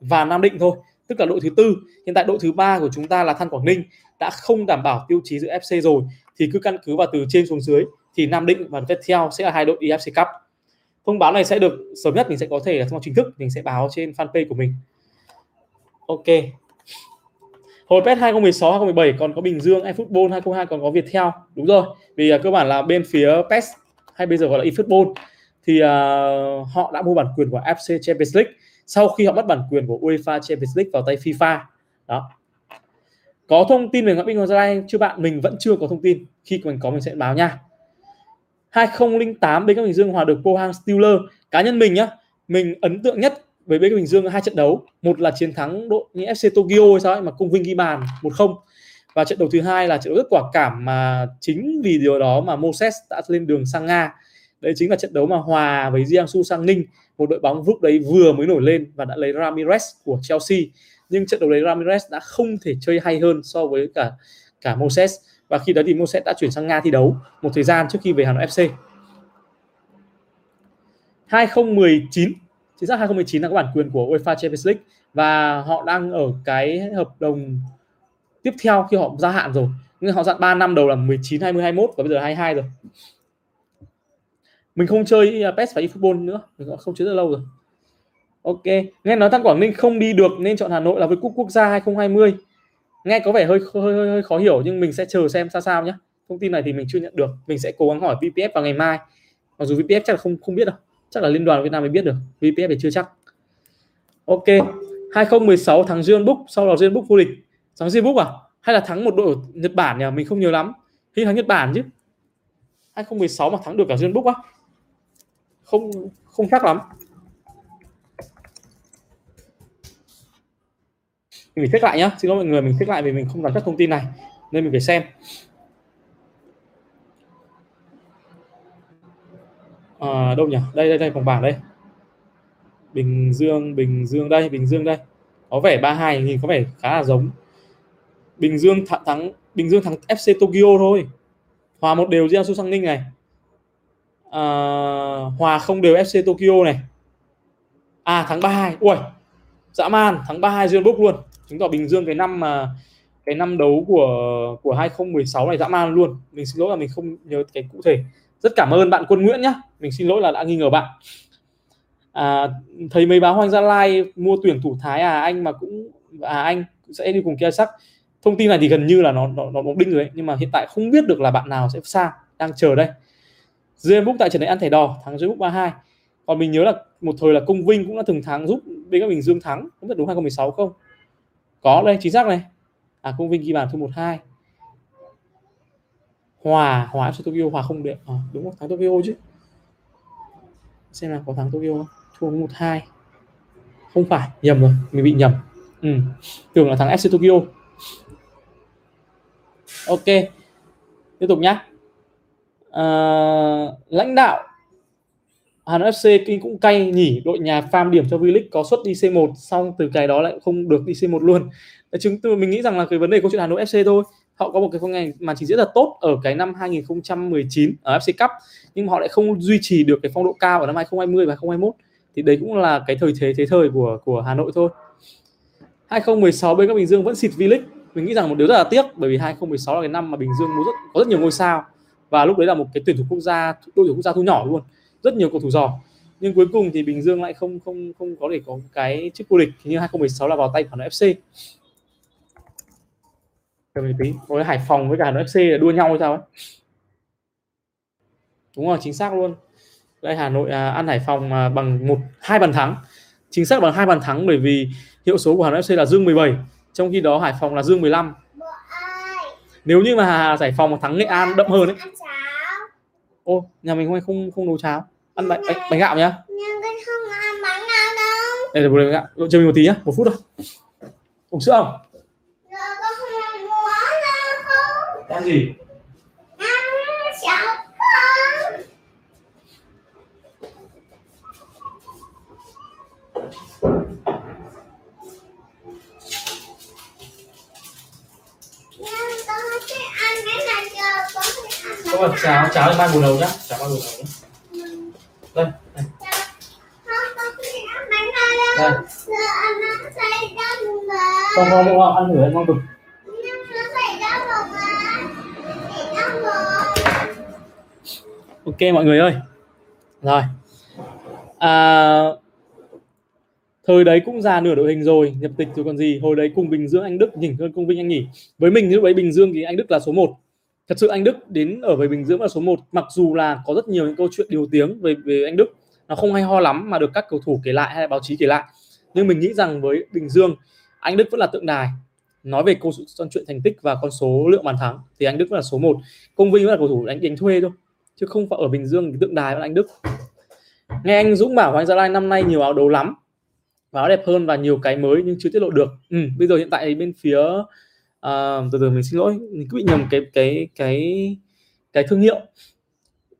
và Nam Định thôi, tức là đội thứ tư. Hiện tại đội thứ ba của chúng ta là Than Quảng Ninh đã không đảm bảo tiêu chí giữa FC rồi thì cứ căn cứ vào từ trên xuống dưới thì Nam Định và tiếp theo sẽ là hai đội EFC Cup. Thông báo này sẽ được sớm nhất mình sẽ có thể là thông báo chính thức mình sẽ báo trên fanpage của mình. Ok. Hồi PES 2016 2017 còn có Bình Dương eFootball 2002 còn có Viettel. Đúng rồi vì uh, cơ bản là bên phía PES hay bây giờ gọi là eFootball thì uh, họ đã mua bản quyền của FC Champions League sau khi họ mất bản quyền của UEFA Champions League vào tay FIFA. Đó có thông tin về Ngọc Binh Gia Lai chưa bạn? Mình vẫn chưa có thông tin. Khi mình có mình sẽ báo nha. 2008 bên các Bình Dương hòa được Pohang Steelers cá nhân mình nhá mình ấn tượng nhất với bên Bình Dương hai trận đấu. Một là chiến thắng đội như FC Tokyo hay sao ấy, mà cung Vinh ghi bàn một không. Và trận đấu thứ hai là trận đấu rất quả cảm mà chính vì điều đó mà Moses đã lên đường sang Nga. Đấy chính là trận đấu mà hòa với Jiangsu sang Ninh. Một đội bóng lúc đấy vừa mới nổi lên và đã lấy Ramirez của Chelsea nhưng trận đấu đấy Ramirez đã không thể chơi hay hơn so với cả cả Moses. Và khi đó thì Moses đã chuyển sang Nga thi đấu một thời gian trước khi về Hà Nội FC 2019 chính xác 2019 là có bản quyền của UEFA Champions League. Và họ đang ở cái hợp đồng tiếp theo khi họ gia hạn rồi. Nhưng họ dặn 3 năm đầu là 19 20 21 và bây giờ 22 rồi. Mình không chơi PES và eFootball nữa, mình không chơi rất lâu rồi ok nghe nói thằng Quảng Ninh không đi được nên chọn Hà Nội là với cúp quốc gia 2020 nghe có vẻ hơi hơi hơi, hơi khó hiểu nhưng mình sẽ chờ xem sao sao nhé thông tin này thì mình chưa nhận được. Mình sẽ cố gắng hỏi VPF vào ngày mai. Mặc dù VPF chắc là không không biết đâu. Chắc là liên đoàn Việt Nam mới biết được. VPF thì chưa chắc. Ok 2016 thắng Jeon Book sau đó Jeon Book vô địch. Thắng Jeon Book à? Hay là thắng một đội ở Nhật Bản nhỉ? Mình không nhớ lắm. Khi thắng Nhật Bản chứ. 2016 mà thắng được cả Jeon Book á. Không không chắc lắm. Mình check lại nhá. Xin lỗi mọi người mình check lại vì mình không nắm chắc thông tin này. Nên mình phải xem. À, đâu nhỉ? Đây đây đây vòng bảng đây. Bình Dương Bình Dương đây Bình Dương đây. Có vẻ 32 nhìn có vẻ khá là giống. Bình Dương thắng, thắng Bình Dương thắng FC Tokyo thôi. Hòa một đều Jiangsu Sang Ninh này. À, hòa không đều FC Tokyo này. À thắng 32 ui dã man thắng 32 Duyên Book luôn chứng tỏ Bình Dương cái năm mà cái năm đấu của của 2016 này dã man luôn. Mình xin lỗi là mình không nhớ cái cụ thể. Rất cảm ơn bạn Quân Nguyễn nhá. Mình xin lỗi là đã nghi ngờ bạn. À, thấy mấy báo Hoàng Gia Lai mua tuyển thủ Thái à? Anh mà cũng à anh sẽ đi cùng kia sắc. Thông tin này thì gần như là nó nó nó đinh rồi ấy. nhưng mà hiện tại không biết được là bạn nào sẽ sang đang chờ đây. Dương Book tại trận đấy ăn thẻ đỏ thắng Dương Book 32 còn mình nhớ là một thời là Công Vinh cũng đã từng thắng giúp bên các Bình Dương thắng. Không biết đúng 2016 không? Có đây chính xác này. À Công Vinh ghi bàn thua 1-2 hòa hòa cho Tokyo hòa không được à, ờ, đúng không thắng Tokyo chứ. Xem là có thắng Tokyo không? Thua một hai. Không phải nhầm rồi mình bị nhầm. Ừ. tưởng là thắng FC Tokyo. Ok tiếp tục nhá. À, lãnh đạo Hà Nội FC cũng cay nhỉ đội nhà farm điểm cho V-League có suất đi C1 xong từ cái đó lại không được đi C1 luôn. Chứng từ mình nghĩ rằng là cái vấn đề câu chuyện Hà Nội FC thôi. Họ có một cái phong ngành màn trình diễn rất là tốt ở cái năm 2019 ở FC Cup nhưng họ lại không duy trì được cái phong độ cao ở năm 2020 và 2021 thì đấy cũng là cái thời thế thế thời của của Hà Nội thôi. 2016 bên các Bình Dương vẫn xịt V-League. Mình nghĩ rằng một điều rất là tiếc bởi vì 2016 là cái năm mà Bình Dương rất, có rất nhiều ngôi sao. Và lúc đấy là một cái tuyển thủ quốc gia đội tuyển quốc gia thu nhỏ luôn rất nhiều cầu thủ giỏi. Nhưng cuối cùng thì Bình Dương lại không không không có để có cái chức vô địch như 2016 là vào tay của Hà Nội FC chờ mình tí với Hải Phòng với cả Hà Nội FC là đua nhau hay sao ấy. Đúng rồi chính xác luôn. Đây Hà Nội à, ăn Hải Phòng à, bằng một hai bàn thắng. Chính xác bằng hai bàn thắng bởi vì hiệu số của Hà Nội FC là dương 17 trong khi đó Hải Phòng là dương 15 nếu như mà Hải Phòng mà thắng Nghệ An đậm hơn ấy. Ô nhà mình hôm nay không không nấu cháo ăn bánh, bánh, bánh gạo nhá. Đây là bánh gạo. Chờ mình một tí nhá một phút thôi. Uống sữa không? Ăn gì? Có là cháo cháo thì mai bù đầu nhá. Cháo mai bù đầu nhá Vâng, đây. Đây đây không không không ăn thử ăn ngon cực. Ok mọi người ơi. Rồi. À, thời đấy cũng ra nửa đội hình rồi nhập tịch rồi còn gì. Hồi đấy cùng Bình Dương anh Đức nhỉnh hơn công Vinh anh nhỉ? với mình lúc đấy Bình Dương thì anh Đức là số 1 thật sự anh Đức đến ở với Bình Dương là số 1 mặc dù là có rất nhiều những câu chuyện điều tiếng về về anh Đức nó không hay ho lắm mà được các cầu thủ kể lại hay là báo chí kể lại. Nhưng mình nghĩ rằng với Bình Dương anh Đức vẫn là tượng đài. Nói về câu chuyện thành tích và con số lượng bàn thắng thì anh Đức vẫn là số 1 công Vinh vẫn là cầu thủ đánh đánh thuê thôi chứ không phải ở Bình Dương thì tượng đài vẫn anh Đức. Nghe anh Dũng bảo anh Gia Lai năm nay nhiều áo đấu lắm và áo đẹp hơn và nhiều cái mới nhưng chưa tiết lộ được. Ừ, bây giờ hiện tại bên phía uh, từ từ mình xin lỗi. Mình cứ bị nhầm cái cái cái cái thương hiệu.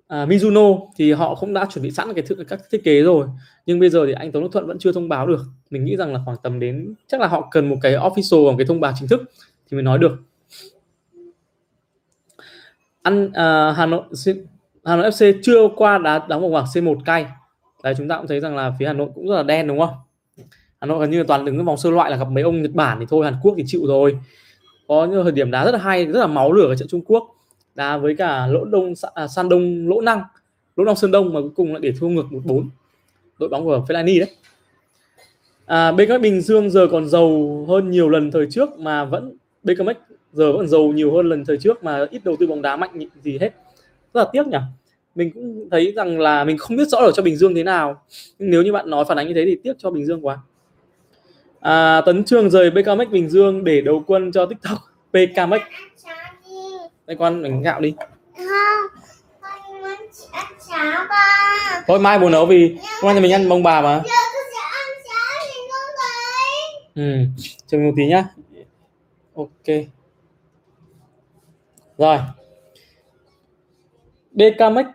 À, Mizuno thì họ cũng đã chuẩn bị sẵn cái các thiết kế rồi. Nhưng bây giờ thì anh Tống Đức Thuận vẫn chưa thông báo được. Mình nghĩ rằng là khoảng tầm đến chắc là họ cần một cái official một cái thông báo chính thức thì mới nói được. Ăn uh, Hà Nội Hà Nội FC chưa qua đá đóng một bảng C1 cay. Đấy chúng ta cũng thấy rằng là phía Hà Nội cũng rất là đen đúng không? Hà Nội gần như là toàn đứng vòng sơ loại là gặp mấy ông Nhật Bản thì thôi Hàn Quốc thì chịu rồi có những thời điểm đá rất là hay rất là máu lửa ở trận Trung Quốc. Đá với cả lỗ đông à, san đông lỗ năng. Lỗ năng sơn đông mà cuối cùng lại để thua ngược một bốn. Đội bóng của Fellaini đấy. À, BKM Bình Dương giờ còn giàu hơn nhiều lần thời trước mà vẫn BKM giờ vẫn giàu nhiều hơn lần thời trước mà ít đầu tư bóng đá mạnh gì hết. Rất là tiếc nhỉ. Mình cũng thấy rằng là mình không biết rõ ở cho Bình Dương thế nào. Nhưng nếu như bạn nói phản ánh như thế thì tiếc cho Bình Dương quá à, Tấn Trường rời BKMX Bình Dương để đầu quân cho TikTok PKMX đây con mình gạo đi. Thôi mai bố nấu vì hôm nay mình ăn bông bà mà. ừ chờ một tí nhá. Ok. Rồi. BKMX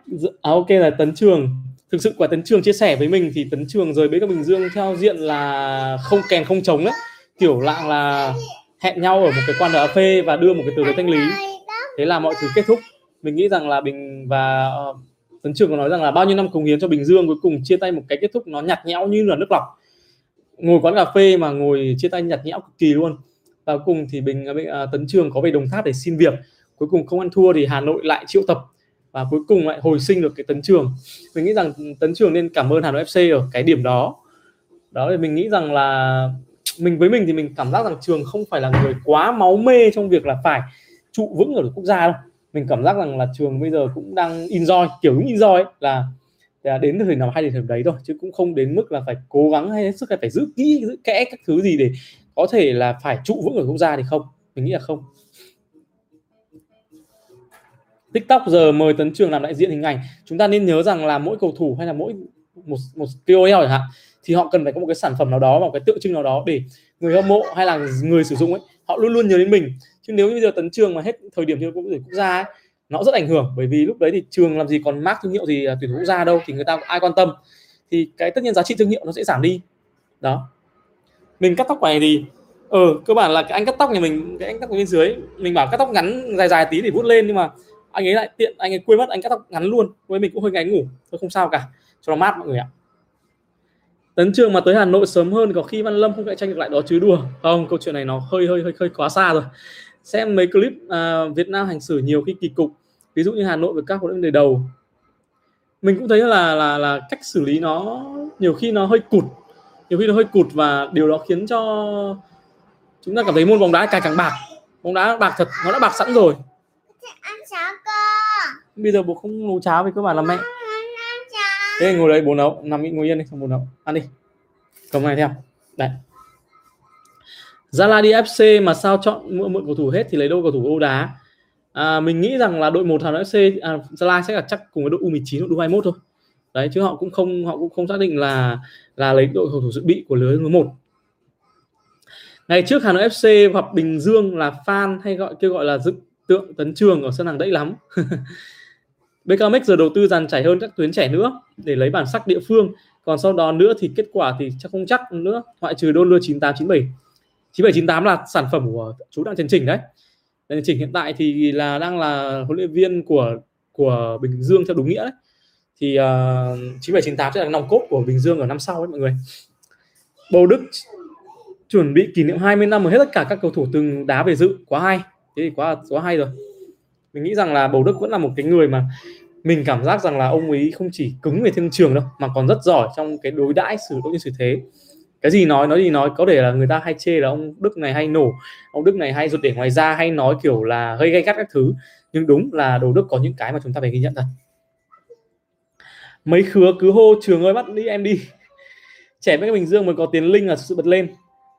à ok là Tấn Trường thực sự quả Tấn Trường chia sẻ với mình thì Tấn Trường rời BK Bình Dương theo diện là không kèn không chống đấy kiểu lạng là hẹn nhau ở một cái quán cà phê và đưa một cái từ giấy thanh lý. Thế là mọi thứ kết thúc. Mình nghĩ rằng là Bình và uh, Tấn Trường có nói rằng là bao nhiêu năm cống hiến cho Bình Dương cuối cùng chia tay một cái kết thúc nó nhạt nhẽo như là nước lọc. Ngồi quán cà phê mà ngồi chia tay nhạt nhẽo cực kỳ luôn. Và cuối cùng thì Bình uh, Tấn Trường có về Đồng Tháp để xin việc. Cuối cùng không ăn thua thì Hà Nội lại triệu tập và cuối cùng lại hồi sinh được cái tấn trường. Mình nghĩ rằng tấn trường nên cảm ơn Hà Nội FC ở cái điểm đó. Đó thì mình nghĩ rằng là mình với mình thì mình cảm giác rằng trường không phải là người quá máu mê trong việc là phải trụ vững ở quốc gia đâu. Mình cảm giác rằng là trường bây giờ cũng đang enjoy kiểu đúng enjoy ấy, là đến thời nào hay thì thời đấy thôi chứ cũng không đến mức là phải cố gắng hay sức hay phải giữ kỹ giữ kẽ các thứ gì để có thể là phải trụ vững ở quốc gia thì không. Mình nghĩ là không. TikTok giờ mời Tấn Trường làm đại diện hình ảnh. Chúng ta nên nhớ rằng là mỗi cầu thủ hay là mỗi một một KOL chẳng hạn thì họ cần phải có một cái sản phẩm nào đó và một cái tượng trưng nào đó để người hâm mộ hay là người sử dụng ấy họ luôn luôn nhớ đến mình. Chứ nếu như bây giờ Tấn Trường mà hết thời điểm thi đấu quốc gia ấy, nó rất ảnh hưởng. Bởi vì lúc đấy thì trường làm gì còn mác thương hiệu gì tuyển quốc gia đâu thì người ta ai quan tâm. Thì cái tất nhiên giá trị thương hiệu nó sẽ giảm đi. Đó. Mình cắt tóc này thì ờ ừ, cơ bản là cái anh cắt tóc nhà mình cái anh cắt bên dưới mình bảo cắt tóc ngắn dài dài tí để vút lên nhưng mà anh ấy lại tiện anh ấy quên mất anh cắt tóc ngắn luôn. Với mình cũng hơi ngáy ngủ. Thôi không sao cả. Cho nó mát mọi người ạ. Tấn trường mà tới hà nội sớm hơn có khi văn lâm không cạnh tranh được lại đó chứ đùa. Không câu chuyện này nó hơi hơi hơi hơi quá xa rồi. Xem mấy clip uh, việt nam hành xử nhiều khi kỳ cục. Ví dụ như hà nội với các huấn luyện đề đầu. Mình cũng thấy là là là cách xử lý nó nhiều khi nó hơi cụt. Nhiều khi nó hơi cụt và điều đó khiến cho chúng ta cảm thấy môn bóng đá càng càng bạc. Bóng đá bạc thật nó đã bạc sẵn rồi bây giờ bố không nấu cháo vì cơ bản là mẹ. Thế ngồi đấy bố nấu nằm ngồi yên đi xong bố nấu. Ăn đi. Cầm này theo. Đấy Gia Lai đi FC mà sao chọn mượn, mượn cầu thủ hết thì lấy đâu cầu thủ Âu đá. À, mình nghĩ rằng là đội một Hà Nội FC à, Gia sẽ là chắc cùng với đội U19 đội U21 thôi. Đấy chứ họ cũng không họ cũng không xác định là là lấy đội cầu thủ dự bị của lứa thứ một. Ngày trước Hà Nội FC hoặc Bình Dương là fan hay gọi kêu gọi là dựng tượng tấn trường ở sân hàng đẫy lắm BKMX giờ đầu tư dàn trải hơn các tuyến trẻ nữa để lấy bản sắc địa phương. Còn sau đó nữa thì kết quả thì chắc không chắc nữa ngoại trừ đô lưa 9897 9798 là sản phẩm của chú Đặng Trần Trình đấy. Trần Trình hiện tại thì là đang là huấn luyện viên của của Bình Dương theo đúng nghĩa đấy. Thì à, uh, 9798 sẽ là nòng cốt của Bình Dương ở năm sau đấy mọi người. Bầu Đức chuẩn bị kỷ niệm 20 năm mà hết tất cả các cầu thủ từng đá về dự. Quá hay. Thế thì quá quá hay rồi mình nghĩ rằng là bầu đức vẫn là một cái người mà mình cảm giác rằng là ông ấy không chỉ cứng về thương trường đâu, mà còn rất giỏi trong cái đối đãi xử cũng như xử thế. Cái gì nói nói gì nói, có thể là người ta hay chê là ông Đức này hay nổ, ông Đức này hay ruột để ngoài ra hay nói kiểu là hơi gay gắt các thứ. Nhưng đúng là đồ Đức có những cái mà chúng ta phải ghi nhận thật. Mấy khứa cứ hô, trường ơi, bắt đi em đi. Trẻ với bình dương mới có tiến linh là sự bật lên.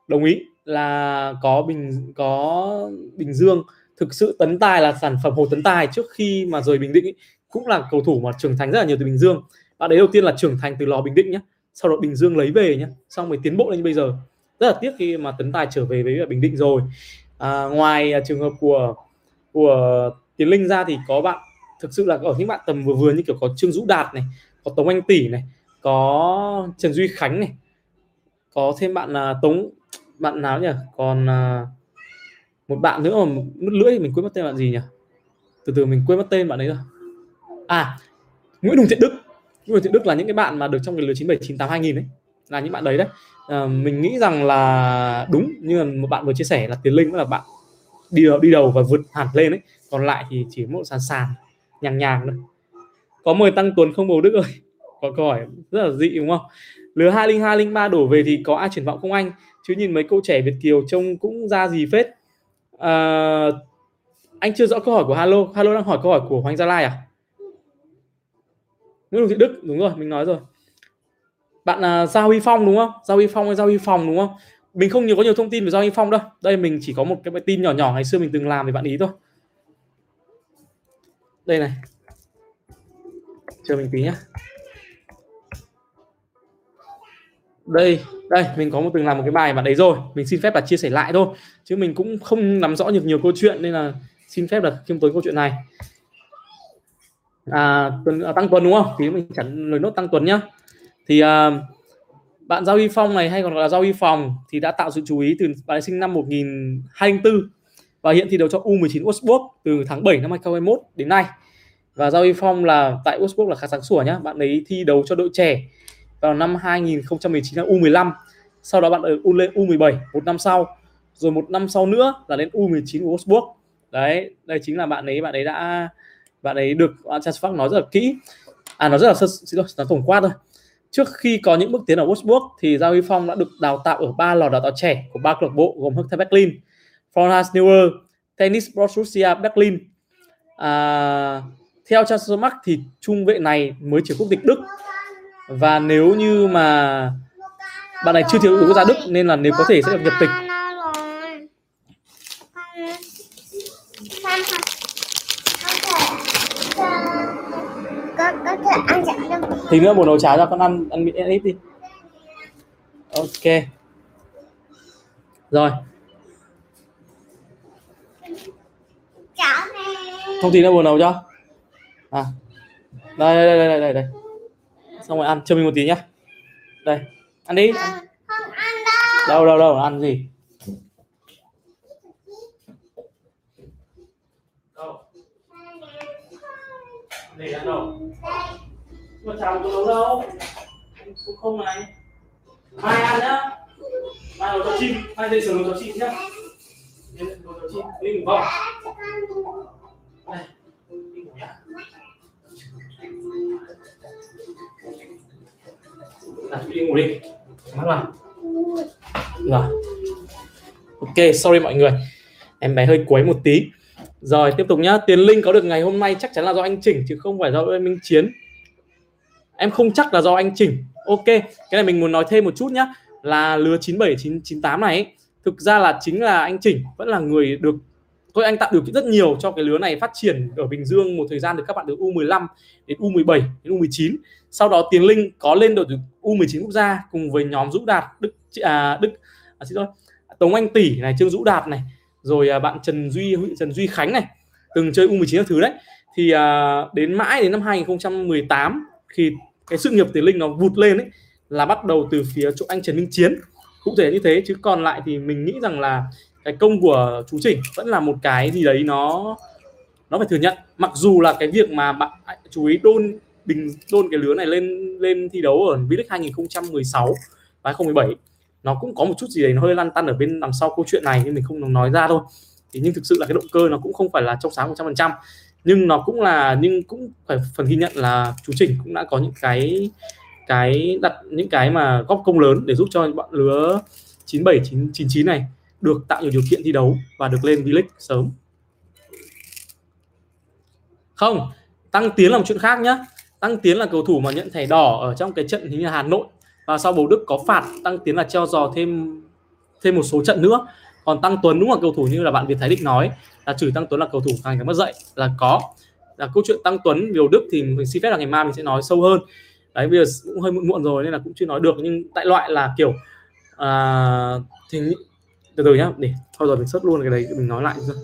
Đồng ý là có bình có bình dương thực sự tấn tài là sản phẩm hồ tấn tài trước khi mà rời bình định ý, cũng là cầu thủ mà trưởng thành rất là nhiều từ bình dương. Bạn đấy đầu tiên là trưởng thành từ lò bình định nhé sau đó bình dương lấy về nhé xong mới tiến bộ lên như bây giờ. Rất là tiếc khi mà tấn tài trở về với bình định rồi. À, ngoài à, trường hợp của của tiến linh ra thì có bạn thực sự là ở những bạn tầm vừa vừa như kiểu có trương dũ đạt này có tống anh tỷ này có trần duy khánh này có thêm bạn là tống bạn nào nhỉ? Còn uh, một bạn nữa mà nút lưỡi mình quên mất tên bạn gì nhỉ? Từ từ mình quên mất tên bạn ấy rồi à Nguyễn Hùng Thiện Đức. Nguyễn Hùng Thiện Đức là những cái bạn mà được trong cái lứa 97 98 2000 đấy là những bạn đấy đấy. À, mình nghĩ rằng là đúng như là một bạn vừa chia sẻ là Tiến Linh là bạn đi đầu, đi đầu và vượt hẳn lên đấy còn lại thì chỉ một sàn sàn nhàng nhàng thôi. Có mời tăng tuấn không bầu đức ơi? Có câu hỏi rất là dị đúng không? Lứa 20203 đổ về thì có ai triển vọng không anh? Chứ nhìn mấy cô trẻ Việt kiều trông cũng ra gì phết à, anh chưa rõ câu hỏi của Halo. Halo đang hỏi câu hỏi của Hoàng Gia Lai à? Nguyễn Thị Đức đúng rồi mình nói rồi. Bạn là Giao Huy Phong đúng không? Giao Huy Phong hay Giao Huy Phong đúng không? Mình không nhiều có nhiều thông tin về Giao Huy Phong đâu. Đây mình chỉ có một cái tin nhỏ nhỏ ngày xưa mình từng làm thì bạn ý thôi. Đây này. Chờ mình tí nhé đây đây mình có một từng làm một cái bài mà đấy rồi. Mình xin phép là chia sẻ lại thôi. Chứ mình cũng không nắm rõ được nhiều câu chuyện nên là xin phép là khiêm tốn câu chuyện này. À, tuần, à, tăng tuần đúng không? Thì mình chẳng lời nốt tăng tuần nhá. Thì à, bạn giao y phong này hay còn gọi là giao y phòng thì đã tạo sự chú ý từ bạn sinh năm 1024 và hiện thi đấu cho U19 Wolfsburg từ tháng 7 năm 2021 đến nay. Và giao y phong là tại Wolfsburg là khá sáng sủa nhá. Bạn ấy thi đấu cho đội trẻ vào năm 2019 là U15 sau đó bạn ở U lên U17 một năm sau rồi một năm sau nữa là đến U19 của Wolfsburg. Đấy đây chính là bạn ấy bạn ấy đã bạn ấy được Transfer nói rất là kỹ. À nó rất là sơ xin lỗi nó tổng quát thôi. Trước khi có những bước tiến ở Wolfsburg thì Giao Huy Phong đã được đào tạo ở ba lò đào tạo trẻ của ba câu lạc bộ gồm Hertha Berlin, Fronthaus Neuer, Tennis Borussia Berlin. À, theo Transfermarkt thì trung vệ này mới chỉ quốc tịch Đức và nếu như mà bạn này chưa thiếu yếu tố gia Đức nên là nếu có thể sẽ được nhập tịch. Thì nữa một nấu cháo cho con ăn ăn ít đi. Ok. Rồi. Thông tin nó buồn nấu cho à. Đây đây đây đây đây, đây xong rồi ăn cho mình một tí nhá. Đây ăn đi. Ăn. đâu. Đâu đâu ăn gì? Đâu? Để ăn đâu? Mà chào có nấu đâu? Cũng không này. Mai ăn nhá. Mai nấu cho chim mai dậy sớm nấu cho chim nhá. Nấu cho chim đi ngủ không? Đây đi ngủ nhá đi ngủ đi. Mắt vào rồi. Ok sorry mọi người. Em bé hơi quấy một tí. Rồi tiếp tục nhá. Tiền linh có được ngày hôm nay chắc chắn là do anh chỉnh chứ không phải do em minh chiến. Em không chắc là do anh chỉnh. Ok cái này mình muốn nói thêm một chút nhá. Là lứa 97 98 này ấy, thực ra là chính là anh chỉnh vẫn là người được thôi anh tạo điều kiện rất nhiều cho cái lứa này phát triển ở Bình Dương một thời gian được các bạn từ U15 đến U17 đến U19 sau đó Tiến Linh có lên đội U19 quốc gia cùng với nhóm Dũ Đạt Đức à, Đức à, xin lỗi Tống Anh Tỷ này Trương Dũ Đạt này rồi à, bạn Trần Duy Trần Duy Khánh này từng chơi U19 các thứ đấy. Thì à, đến mãi đến năm 2018 khi cái sự nghiệp Tiến Linh nó vụt lên ấy là bắt đầu từ phía chỗ anh Trần Minh Chiến. Cụ thể như thế chứ còn lại thì mình nghĩ rằng là cái công của chú Chỉnh vẫn là một cái gì đấy nó nó phải thừa nhận. Mặc dù là cái việc mà bạn à, chú ý đôn bình, đôn cái lứa này lên lên thi đấu ở V-League 2016 và 2017 nó cũng có một chút gì đấy nó hơi lăn tăn ở bên đằng sau câu chuyện này nhưng mình không nói ra thôi. Thì nhưng thực sự là cái động cơ nó cũng không phải là trong sáng 100% nhưng nó cũng là, nhưng cũng phải phần ghi nhận là chú Chỉnh cũng đã có những cái cái đặt những cái mà góp công lớn để giúp cho bọn lứa 97 99 này được tạo nhiều điều kiện thi đấu và được lên V-League sớm. Không, Tăng Tiến là một chuyện khác nhé. Tăng Tiến là cầu thủ mà nhận thẻ đỏ ở trong cái trận hình như Hà Nội và sau bầu Đức có phạt Tăng Tiến là treo giò thêm thêm một số trận nữa. Còn Tăng Tuấn đúng là cầu thủ như là bạn Việt Thái Định nói là trừ Tăng Tuấn là cầu thủ càng cái mất dậy là có là câu chuyện Tăng Tuấn điều Đức thì mình xin phép là ngày mai mình sẽ nói sâu hơn đấy bây giờ cũng hơi muộn muộn rồi nên là cũng chưa nói được nhưng tại loại là kiểu à, thì từ từ nhá, để thôi rồi mình xuất luôn cái đấy, mình nói lại rồi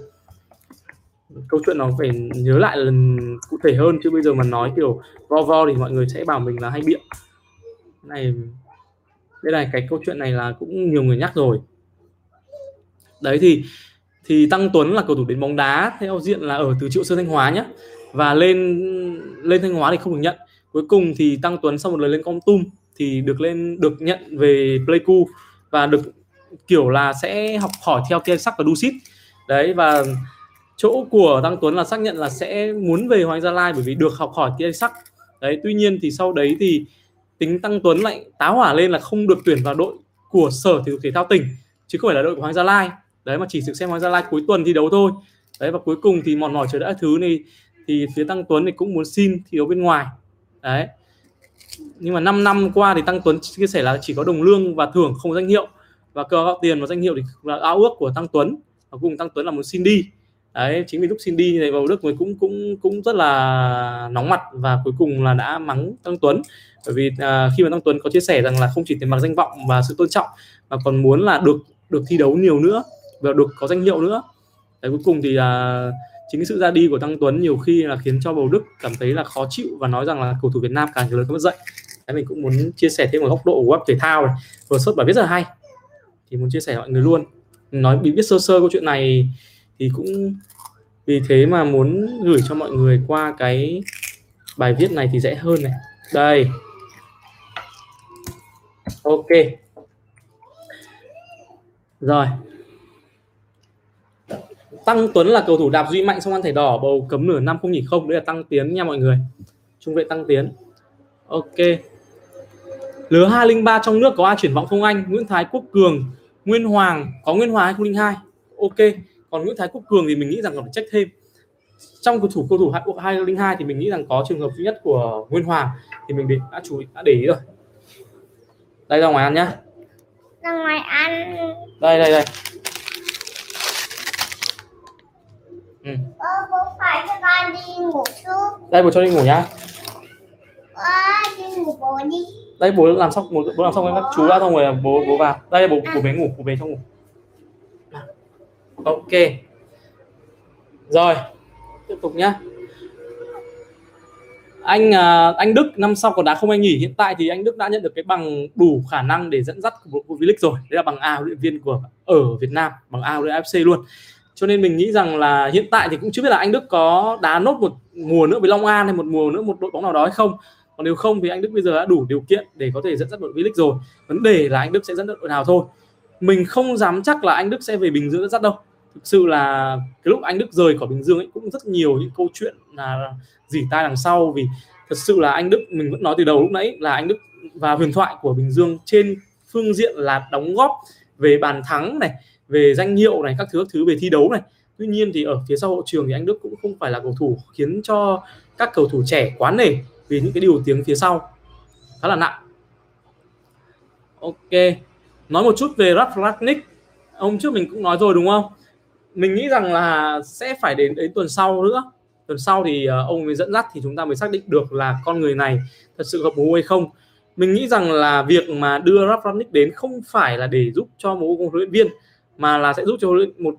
câu chuyện nó phải nhớ lại lần cụ thể hơn, chứ bây giờ mà nói kiểu vo vo thì mọi người sẽ bảo mình là hay bịa này đây này, cái câu chuyện này là cũng nhiều người nhắc rồi. Đấy thì thì Tăng Tuấn là cầu thủ đến bóng đá, theo diện là ở từ Triệu Sơn Thanh Hóa nhé và lên lên Thanh Hóa thì không được nhận. Cuối cùng thì Tăng Tuấn sau một lần lên Con Tum thì được lên, được nhận về Pleiku và được kiểu là sẽ học hỏi theo kia Sắc và Dusit đấy, và chỗ của Tăng Tuấn là xác nhận là sẽ muốn về Hoàng Gia Lai bởi vì được học hỏi kia Sắc. Đấy, tuy nhiên thì sau đấy thì tính Tăng Tuấn lại táo hỏa lên là không được tuyển vào đội của sở thể dục thể thao tỉnh, chứ không phải là đội của Hoàng Gia Lai. Đấy, mà chỉ được xem Hoàng Gia Lai cuối tuần thi đấu thôi. Đấy, và cuối cùng thì mòn mỏi chờ đã thứ này thì phía Tăng Tuấn thì cũng muốn xin thi đấu bên ngoài. Đấy. Nhưng mà 5 năm qua thì Tăng Tuấn chia sẻ là chỉ có đồng lương và thưởng không danh hiệu và cờ gạo tiền và danh hiệu thì là ao ước của Tăng Tuấn. Và cùng Tăng Tuấn là muốn xin đi đấy chính vì lúc xin đi này bầu Đức mới cũng cũng cũng rất là nóng mặt và cuối cùng là đã mắng Tăng Tuấn. Bởi vì à, khi mà Tăng Tuấn có chia sẻ rằng là không chỉ tiền bạc danh vọng và sự tôn trọng mà còn muốn là được được thi đấu nhiều nữa và được có danh hiệu nữa. Đấy, cuối cùng thì à, chính sự ra đi của Tăng Tuấn nhiều khi là khiến cho bầu Đức cảm thấy là khó chịu và nói rằng là cầu thủ Việt Nam càng lớn mất dậy đấy, mình cũng muốn chia sẻ thêm một góc độ của web thể thao này. Vừa xuất bài viết rất là hay thì muốn chia sẻ mọi người luôn. Nói bí biết sơ sơ câu chuyện này thì cũng vì thế mà muốn gửi cho mọi người qua cái bài viết này thì dễ hơn này. Đây. Ok. Rồi. Tăng Tuấn là cầu thủ đạp duy mạnh xong ăn thẻ đỏ, bầu cấm nửa năm không nhỉ không. Đấy là Tăng Tiến nha mọi người. Trung vệ Tăng Tiến. Ok lứa 203 trong nước có ai triển vọng không anh? Nguyễn Thái Quốc Cường Nguyên Hoàng có Nguyên Hoàng 2002 ok. Còn Nguyễn Thái Quốc Cường thì mình nghĩ rằng còn phải check thêm. Trong cầu thủ cầu thủ 202 thì mình nghĩ rằng có trường hợp duy nhất của Nguyên Hoàng thì mình để, đã chú ý đã để ý rồi. Đây ra ngoài ăn nhá. Ra ngoài ăn. Đây đây đây. Ừ. ờ, bố phải cho con đi ngủ trước. Đây bố cho đi ngủ nhá. Ờ, đi ngủ bố đi đây bố làm xong bố, bố làm xong các chú đã xong rồi bố bố vào. Đây bố bố bé ngủ bố bé trong ngủ. Ok. Rồi tiếp tục nhá. Anh à, anh Đức năm sau còn đá không anh nghỉ hiện tại thì anh Đức đã nhận được cái bằng đủ khả năng để dẫn dắt của của V-League rồi. Đấy là bằng A huấn luyện viên của ở Việt Nam bằng A huấn AFC luôn. Cho nên mình nghĩ rằng là hiện tại thì cũng chưa biết là anh Đức có đá nốt một mùa nữa với Long An hay một mùa nữa một đội bóng nào đó hay không còn nếu không thì anh Đức bây giờ đã đủ điều kiện để có thể dẫn dắt đội V-League rồi. Vấn đề là anh Đức sẽ dẫn dắt đội nào thôi. Mình không dám chắc là anh Đức sẽ về Bình Dương dẫn dắt đâu. Thực sự là cái lúc anh Đức rời khỏi Bình Dương ấy, cũng rất nhiều những câu chuyện là dỉ tai đằng sau vì thật sự là anh Đức, mình vẫn nói từ đầu lúc nãy là anh Đức và huyền thoại của Bình Dương trên phương diện là đóng góp về bàn thắng này, về danh hiệu này, các thứ các thứ, về thi đấu này. Tuy nhiên thì ở phía sau hậu trường thì anh Đức cũng không phải là cầu thủ khiến cho các cầu thủ trẻ quá nể vì những cái điều tiếng phía sau. Khá là nặng. Ok. Nói một chút về Rafranik hôm trước mình cũng nói rồi đúng không? Mình nghĩ rằng là sẽ phải đến đến tuần sau nữa. Tuần sau thì uh, ông mới dẫn dắt thì chúng ta mới xác định được là con người này thật sự hợp MU hay không. Mình nghĩ rằng là việc mà đưa Rafranik đến không phải là để giúp cho MU huấn luyện viên mà là sẽ giúp cho một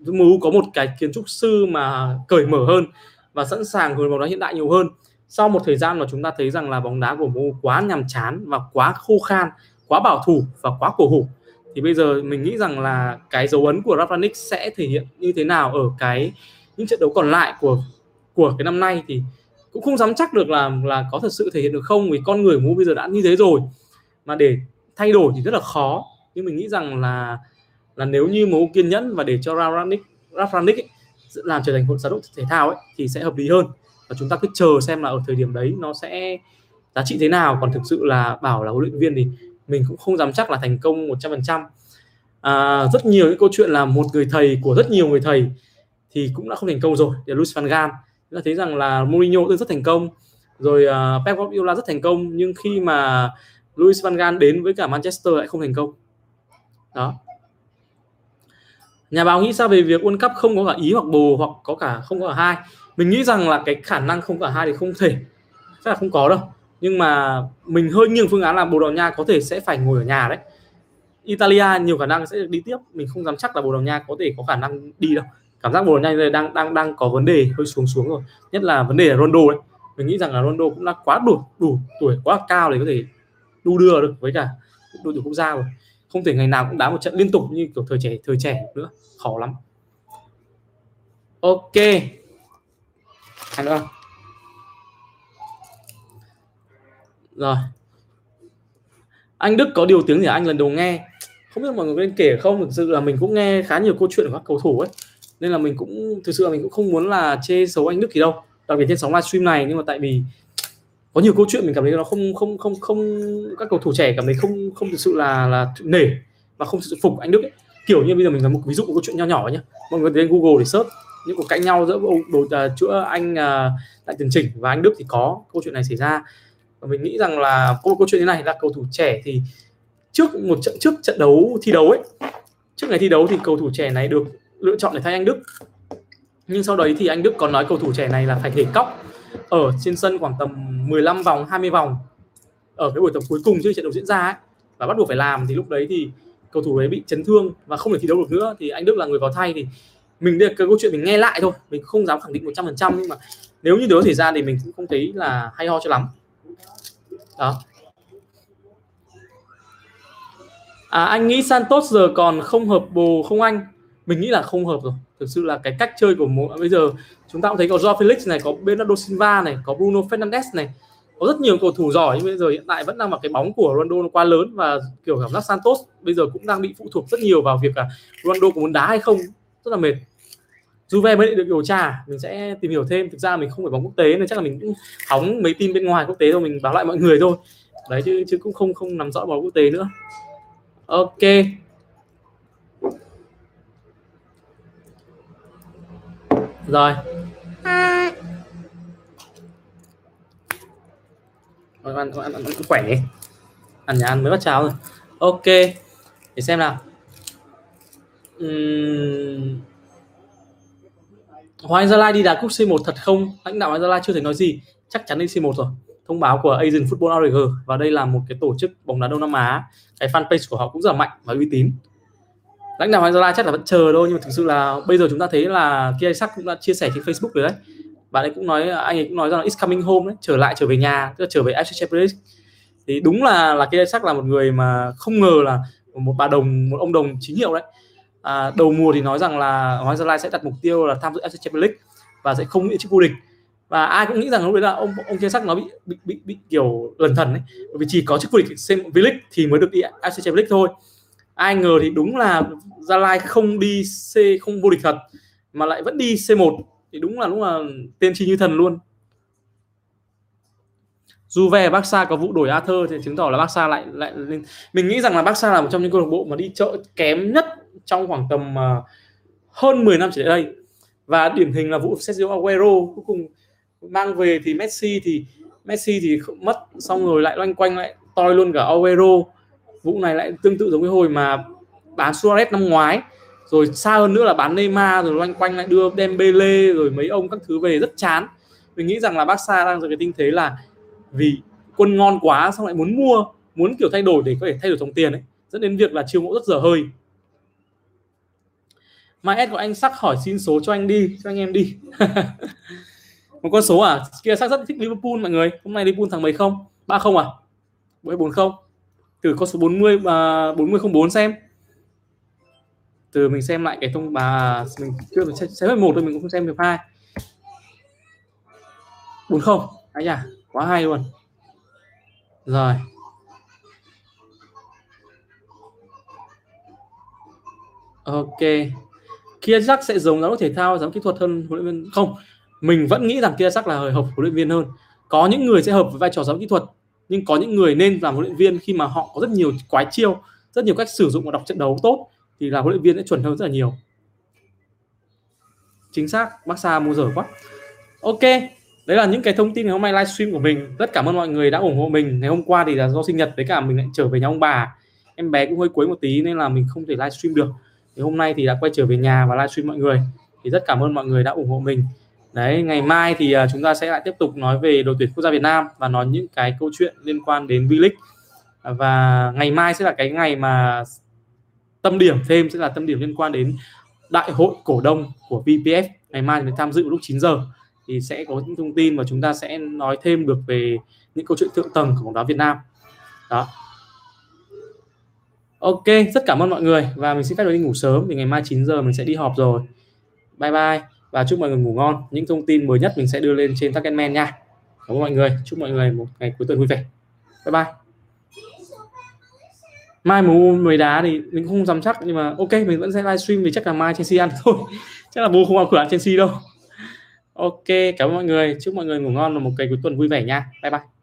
MU có một cái kiến trúc sư mà cởi mở hơn và sẵn sàng hướng bóng đá hiện đại nhiều hơn sau một thời gian mà chúng ta thấy rằng là bóng đá của MU quá nhàm chán và quá khô khan, quá bảo thủ và quá cổ hủ, thì bây giờ mình nghĩ rằng là cái dấu ấn của Rafanik sẽ thể hiện như thế nào ở cái những trận đấu còn lại của của cái năm nay thì cũng không dám chắc được là là có thật sự thể hiện được không, vì con người MU bây giờ đã như thế rồi. Mà để thay đổi thì rất là khó, nhưng mình nghĩ rằng là là nếu như MU kiên nhẫn và để cho Rafanik Rafanik làm trở thành một giá đội thể thao ấy, thì sẽ hợp lý hơn và chúng ta cứ chờ xem là ở thời điểm đấy nó sẽ giá trị thế nào. Còn thực sự là bảo là huấn luyện viên thì mình cũng không dám chắc là thành công 100% à, rất nhiều những câu chuyện là một người thầy của rất nhiều người thầy thì cũng đã không thành công rồi. Thì Luis van Gaal. Chúng ta thấy rằng là Mourinho cũng rất thành công. Rồi uh, Pep Guardiola rất thành công. Nhưng khi mà Luis van Gaal đến với cả Manchester lại không thành công. Đó. Nhà báo nghĩ sao về việc World Cup không có cả ý hoặc bồ hoặc có cả không có cả hai? Mình nghĩ rằng là cái khả năng không cả hai thì không thể, chắc là không có đâu. Nhưng mà mình hơi nghiêng phương án là Bồ Đào Nha có thể sẽ phải ngồi ở nhà đấy. Italia nhiều khả năng sẽ đi tiếp, mình không dám chắc là Bồ Đào Nha có thể có khả năng đi đâu. Cảm giác Bồ Đào Nha đang đang đang có vấn đề hơi xuống xuống rồi. Nhất là vấn đề là Ronaldo đấy. Mình nghĩ rằng là Ronaldo cũng đã quá đủ đủ tuổi, quá cao để có thể đu đưa được với cả đội tuyển quốc gia rồi. Không thể ngày nào cũng đá một trận liên tục như kiểu thời trẻ thời trẻ nữa. Khó lắm. Ok hay nữa. Rồi. Anh Đức có điều tiếng gì anh lần đầu nghe. Không biết mọi người nên kể không? Thực sự là mình cũng nghe khá nhiều câu chuyện của các cầu thủ ấy. Nên là mình cũng, thực sự là mình cũng không muốn là chê xấu anh Đức gì đâu. Đặc biệt trên sóng livestream này, nhưng mà tại vì có nhiều câu chuyện mình cảm thấy nó không không không không, các cầu thủ trẻ cảm thấy không không thực sự là là nể và không thực sự phục anh Đức ấy. kiểu như bây giờ mình là một ví dụ một câu chuyện nho nhỏ nhé mọi người lên Google để search những cuộc cãi nhau giữa đồ uh, chữa anh à, uh, đại tiền chỉnh và anh Đức thì có câu chuyện này xảy ra. Và mình nghĩ rằng là câu câu chuyện thế này là cầu thủ trẻ thì trước một trận trước trận đấu thi đấu ấy trước ngày thi đấu thì cầu thủ trẻ này được lựa chọn để thay anh Đức. Nhưng sau đấy thì anh Đức còn nói cầu thủ trẻ này là phải thể cóc ở trên sân khoảng tầm 15 vòng 20 vòng ở cái buổi tập cuối cùng trước trận đấu diễn ra ấy. Và bắt buộc phải làm thì lúc đấy thì cầu thủ ấy bị chấn thương và không thể thi đấu được nữa thì anh Đức là người vào thay thì mình đây cái câu chuyện mình nghe lại thôi mình không dám khẳng định 100% nhưng mà nếu như điều xảy ra thì mình cũng không thấy là hay ho cho lắm. Đó. À, anh nghĩ Santos giờ còn không hợp bồ không anh? Mình nghĩ là không hợp rồi. Thực sự là cái cách chơi của mỗi bây giờ chúng ta cũng thấy có Joao Felix này có Bernardo Silva này có Bruno Fernandes này. Có rất nhiều cầu thủ giỏi nhưng bây giờ hiện tại vẫn đang vào cái bóng của Ronaldo nó quá lớn và kiểu cảm giác Santos bây giờ cũng đang bị phụ thuộc rất nhiều vào việc là Ronaldo có muốn đá hay không rất là mệt. Juve mới được điều tra mình sẽ tìm hiểu thêm. Thực ra mình không phải bóng quốc tế nên chắc là mình cũng hóng mấy tin bên ngoài quốc tế thôi mình báo lại mọi người thôi. Đấy chứ chứ cũng không không nắm rõ bóng quốc tế nữa. Ok. Rồi. À. ăn, ăn, ăn, ăn, khỏe đi. Ăn nhà ăn mới bắt cháo rồi. Ok. Để xem nào uhm... Hoàng Gia Lai đi đá cúp C1 thật không? Lãnh đạo Hoàng Gia Lai chưa thể nói gì, chắc chắn đi C1 rồi. Thông báo của Asian Football Org và đây là một cái tổ chức bóng đá Đông Nam Á. Cái fanpage của họ cũng rất là mạnh và uy tín. Lãnh đạo Hoàng Gia Lai chắc là vẫn chờ thôi nhưng mà thực sự là bây giờ chúng ta thấy là Kia Sắc cũng đã chia sẻ trên Facebook rồi đấy. Bạn ấy cũng nói anh ấy cũng nói rằng là it's coming home đấy, trở lại trở về nhà, tức là trở về FC Champions Thì đúng là là Kia Sắc là một người mà không ngờ là một bà đồng một ông đồng chính hiệu đấy à, đầu mùa thì nói rằng là Hoàng Gia Lai sẽ đặt mục tiêu là tham dự FC Champions League và sẽ không nghĩ chức vô địch. Và ai cũng nghĩ rằng lúc đấy là ông ông kia sắc nó bị bị bị, bị kiểu lần thần ấy. Bởi vì chỉ có chức vô địch V-League thì mới được đi FC Champions League thôi. Ai ngờ thì đúng là Gia Lai không đi C không vô địch thật mà lại vẫn đi C1 thì đúng là đúng là tiên tri như thần luôn. Juve Barca có vụ đổi Arthur thì chứng tỏ là Barca lại lại lên. Mình nghĩ rằng là Barca là một trong những câu lạc bộ mà đi chợ kém nhất trong khoảng tầm uh, hơn 10 năm trở lại đây. Và điển hình là vụ Sergio Aguero cuối cùng mang về thì Messi thì Messi thì mất xong rồi lại loanh quanh lại toi luôn cả Aguero. Vụ này lại tương tự giống cái hồi mà bán Suarez năm ngoái. Rồi xa hơn nữa là bán Neymar rồi loanh quanh lại đưa Dembele rồi mấy ông các thứ về rất chán. Mình nghĩ rằng là Barca đang ở cái tinh thế là vì quân ngon quá xong lại muốn mua muốn kiểu thay đổi để có thể thay đổi dòng tiền ấy. Dẫn đến việc là chiêu mộ rất dở hơi mai S của anh sắc hỏi xin số cho anh đi cho anh em đi. Một con số à? Kia sắc rất thích Liverpool mọi người. Hôm nay Liverpool thằng mấy không? Ba không à? Bảy bốn không. Từ con số 40 và uh, 40 04 xem. Từ mình xem lại cái thông bà mình chưa xem, xem một thôi mình cũng không xem được hai. Bốn không. Ấy nhỉ? quá hay luôn. Rồi. Ok kia chắc sẽ giống giám đốc thể thao, giám kỹ thuật hơn huấn luyện viên? Không, mình vẫn nghĩ rằng kia chắc là hợp huấn luyện viên hơn. Có những người sẽ hợp với vai trò giám kỹ thuật, nhưng có những người nên làm huấn luyện viên khi mà họ có rất nhiều quái chiêu, rất nhiều cách sử dụng và đọc trận đấu tốt thì là huấn luyện viên sẽ chuẩn hơn rất là nhiều. Chính xác, bác xa mua dở quá. Ok, đấy là những cái thông tin ngày hôm nay livestream của mình. Rất cảm ơn mọi người đã ủng hộ mình. Ngày hôm qua thì là do sinh nhật, với cả mình lại trở về nhà ông bà. Em bé cũng hơi cuối một tí nên là mình không thể livestream được thì hôm nay thì đã quay trở về nhà và livestream mọi người. Thì rất cảm ơn mọi người đã ủng hộ mình. Đấy, ngày mai thì à, chúng ta sẽ lại tiếp tục nói về đội tuyển quốc gia Việt Nam và nói những cái câu chuyện liên quan đến V-League. Và ngày mai sẽ là cái ngày mà tâm điểm thêm, sẽ là tâm điểm liên quan đến đại hội cổ đông của VPF ngày mai mình tham dự lúc 9 giờ. Thì sẽ có những thông tin và chúng ta sẽ nói thêm được về những câu chuyện thượng tầng của bóng đá Việt Nam. Đó. Ok, rất cảm ơn mọi người và mình xin phép đi ngủ sớm vì ngày mai 9 giờ mình sẽ đi họp rồi. Bye bye và chúc mọi người ngủ ngon. Những thông tin mới nhất mình sẽ đưa lên trên Targetman nha. Cảm ơn mọi người. Chúc mọi người một ngày cuối tuần vui vẻ. Bye bye. Mai mua mấy đá thì mình không dám chắc, nhưng mà ok, mình vẫn sẽ livestream vì chắc là mai Chelsea ăn thôi. Chắc là bố không vào cửa ăn Chelsea đâu. Ok, cảm ơn mọi người. Chúc mọi người ngủ ngon và một ngày cuối tuần vui vẻ nha. Bye bye.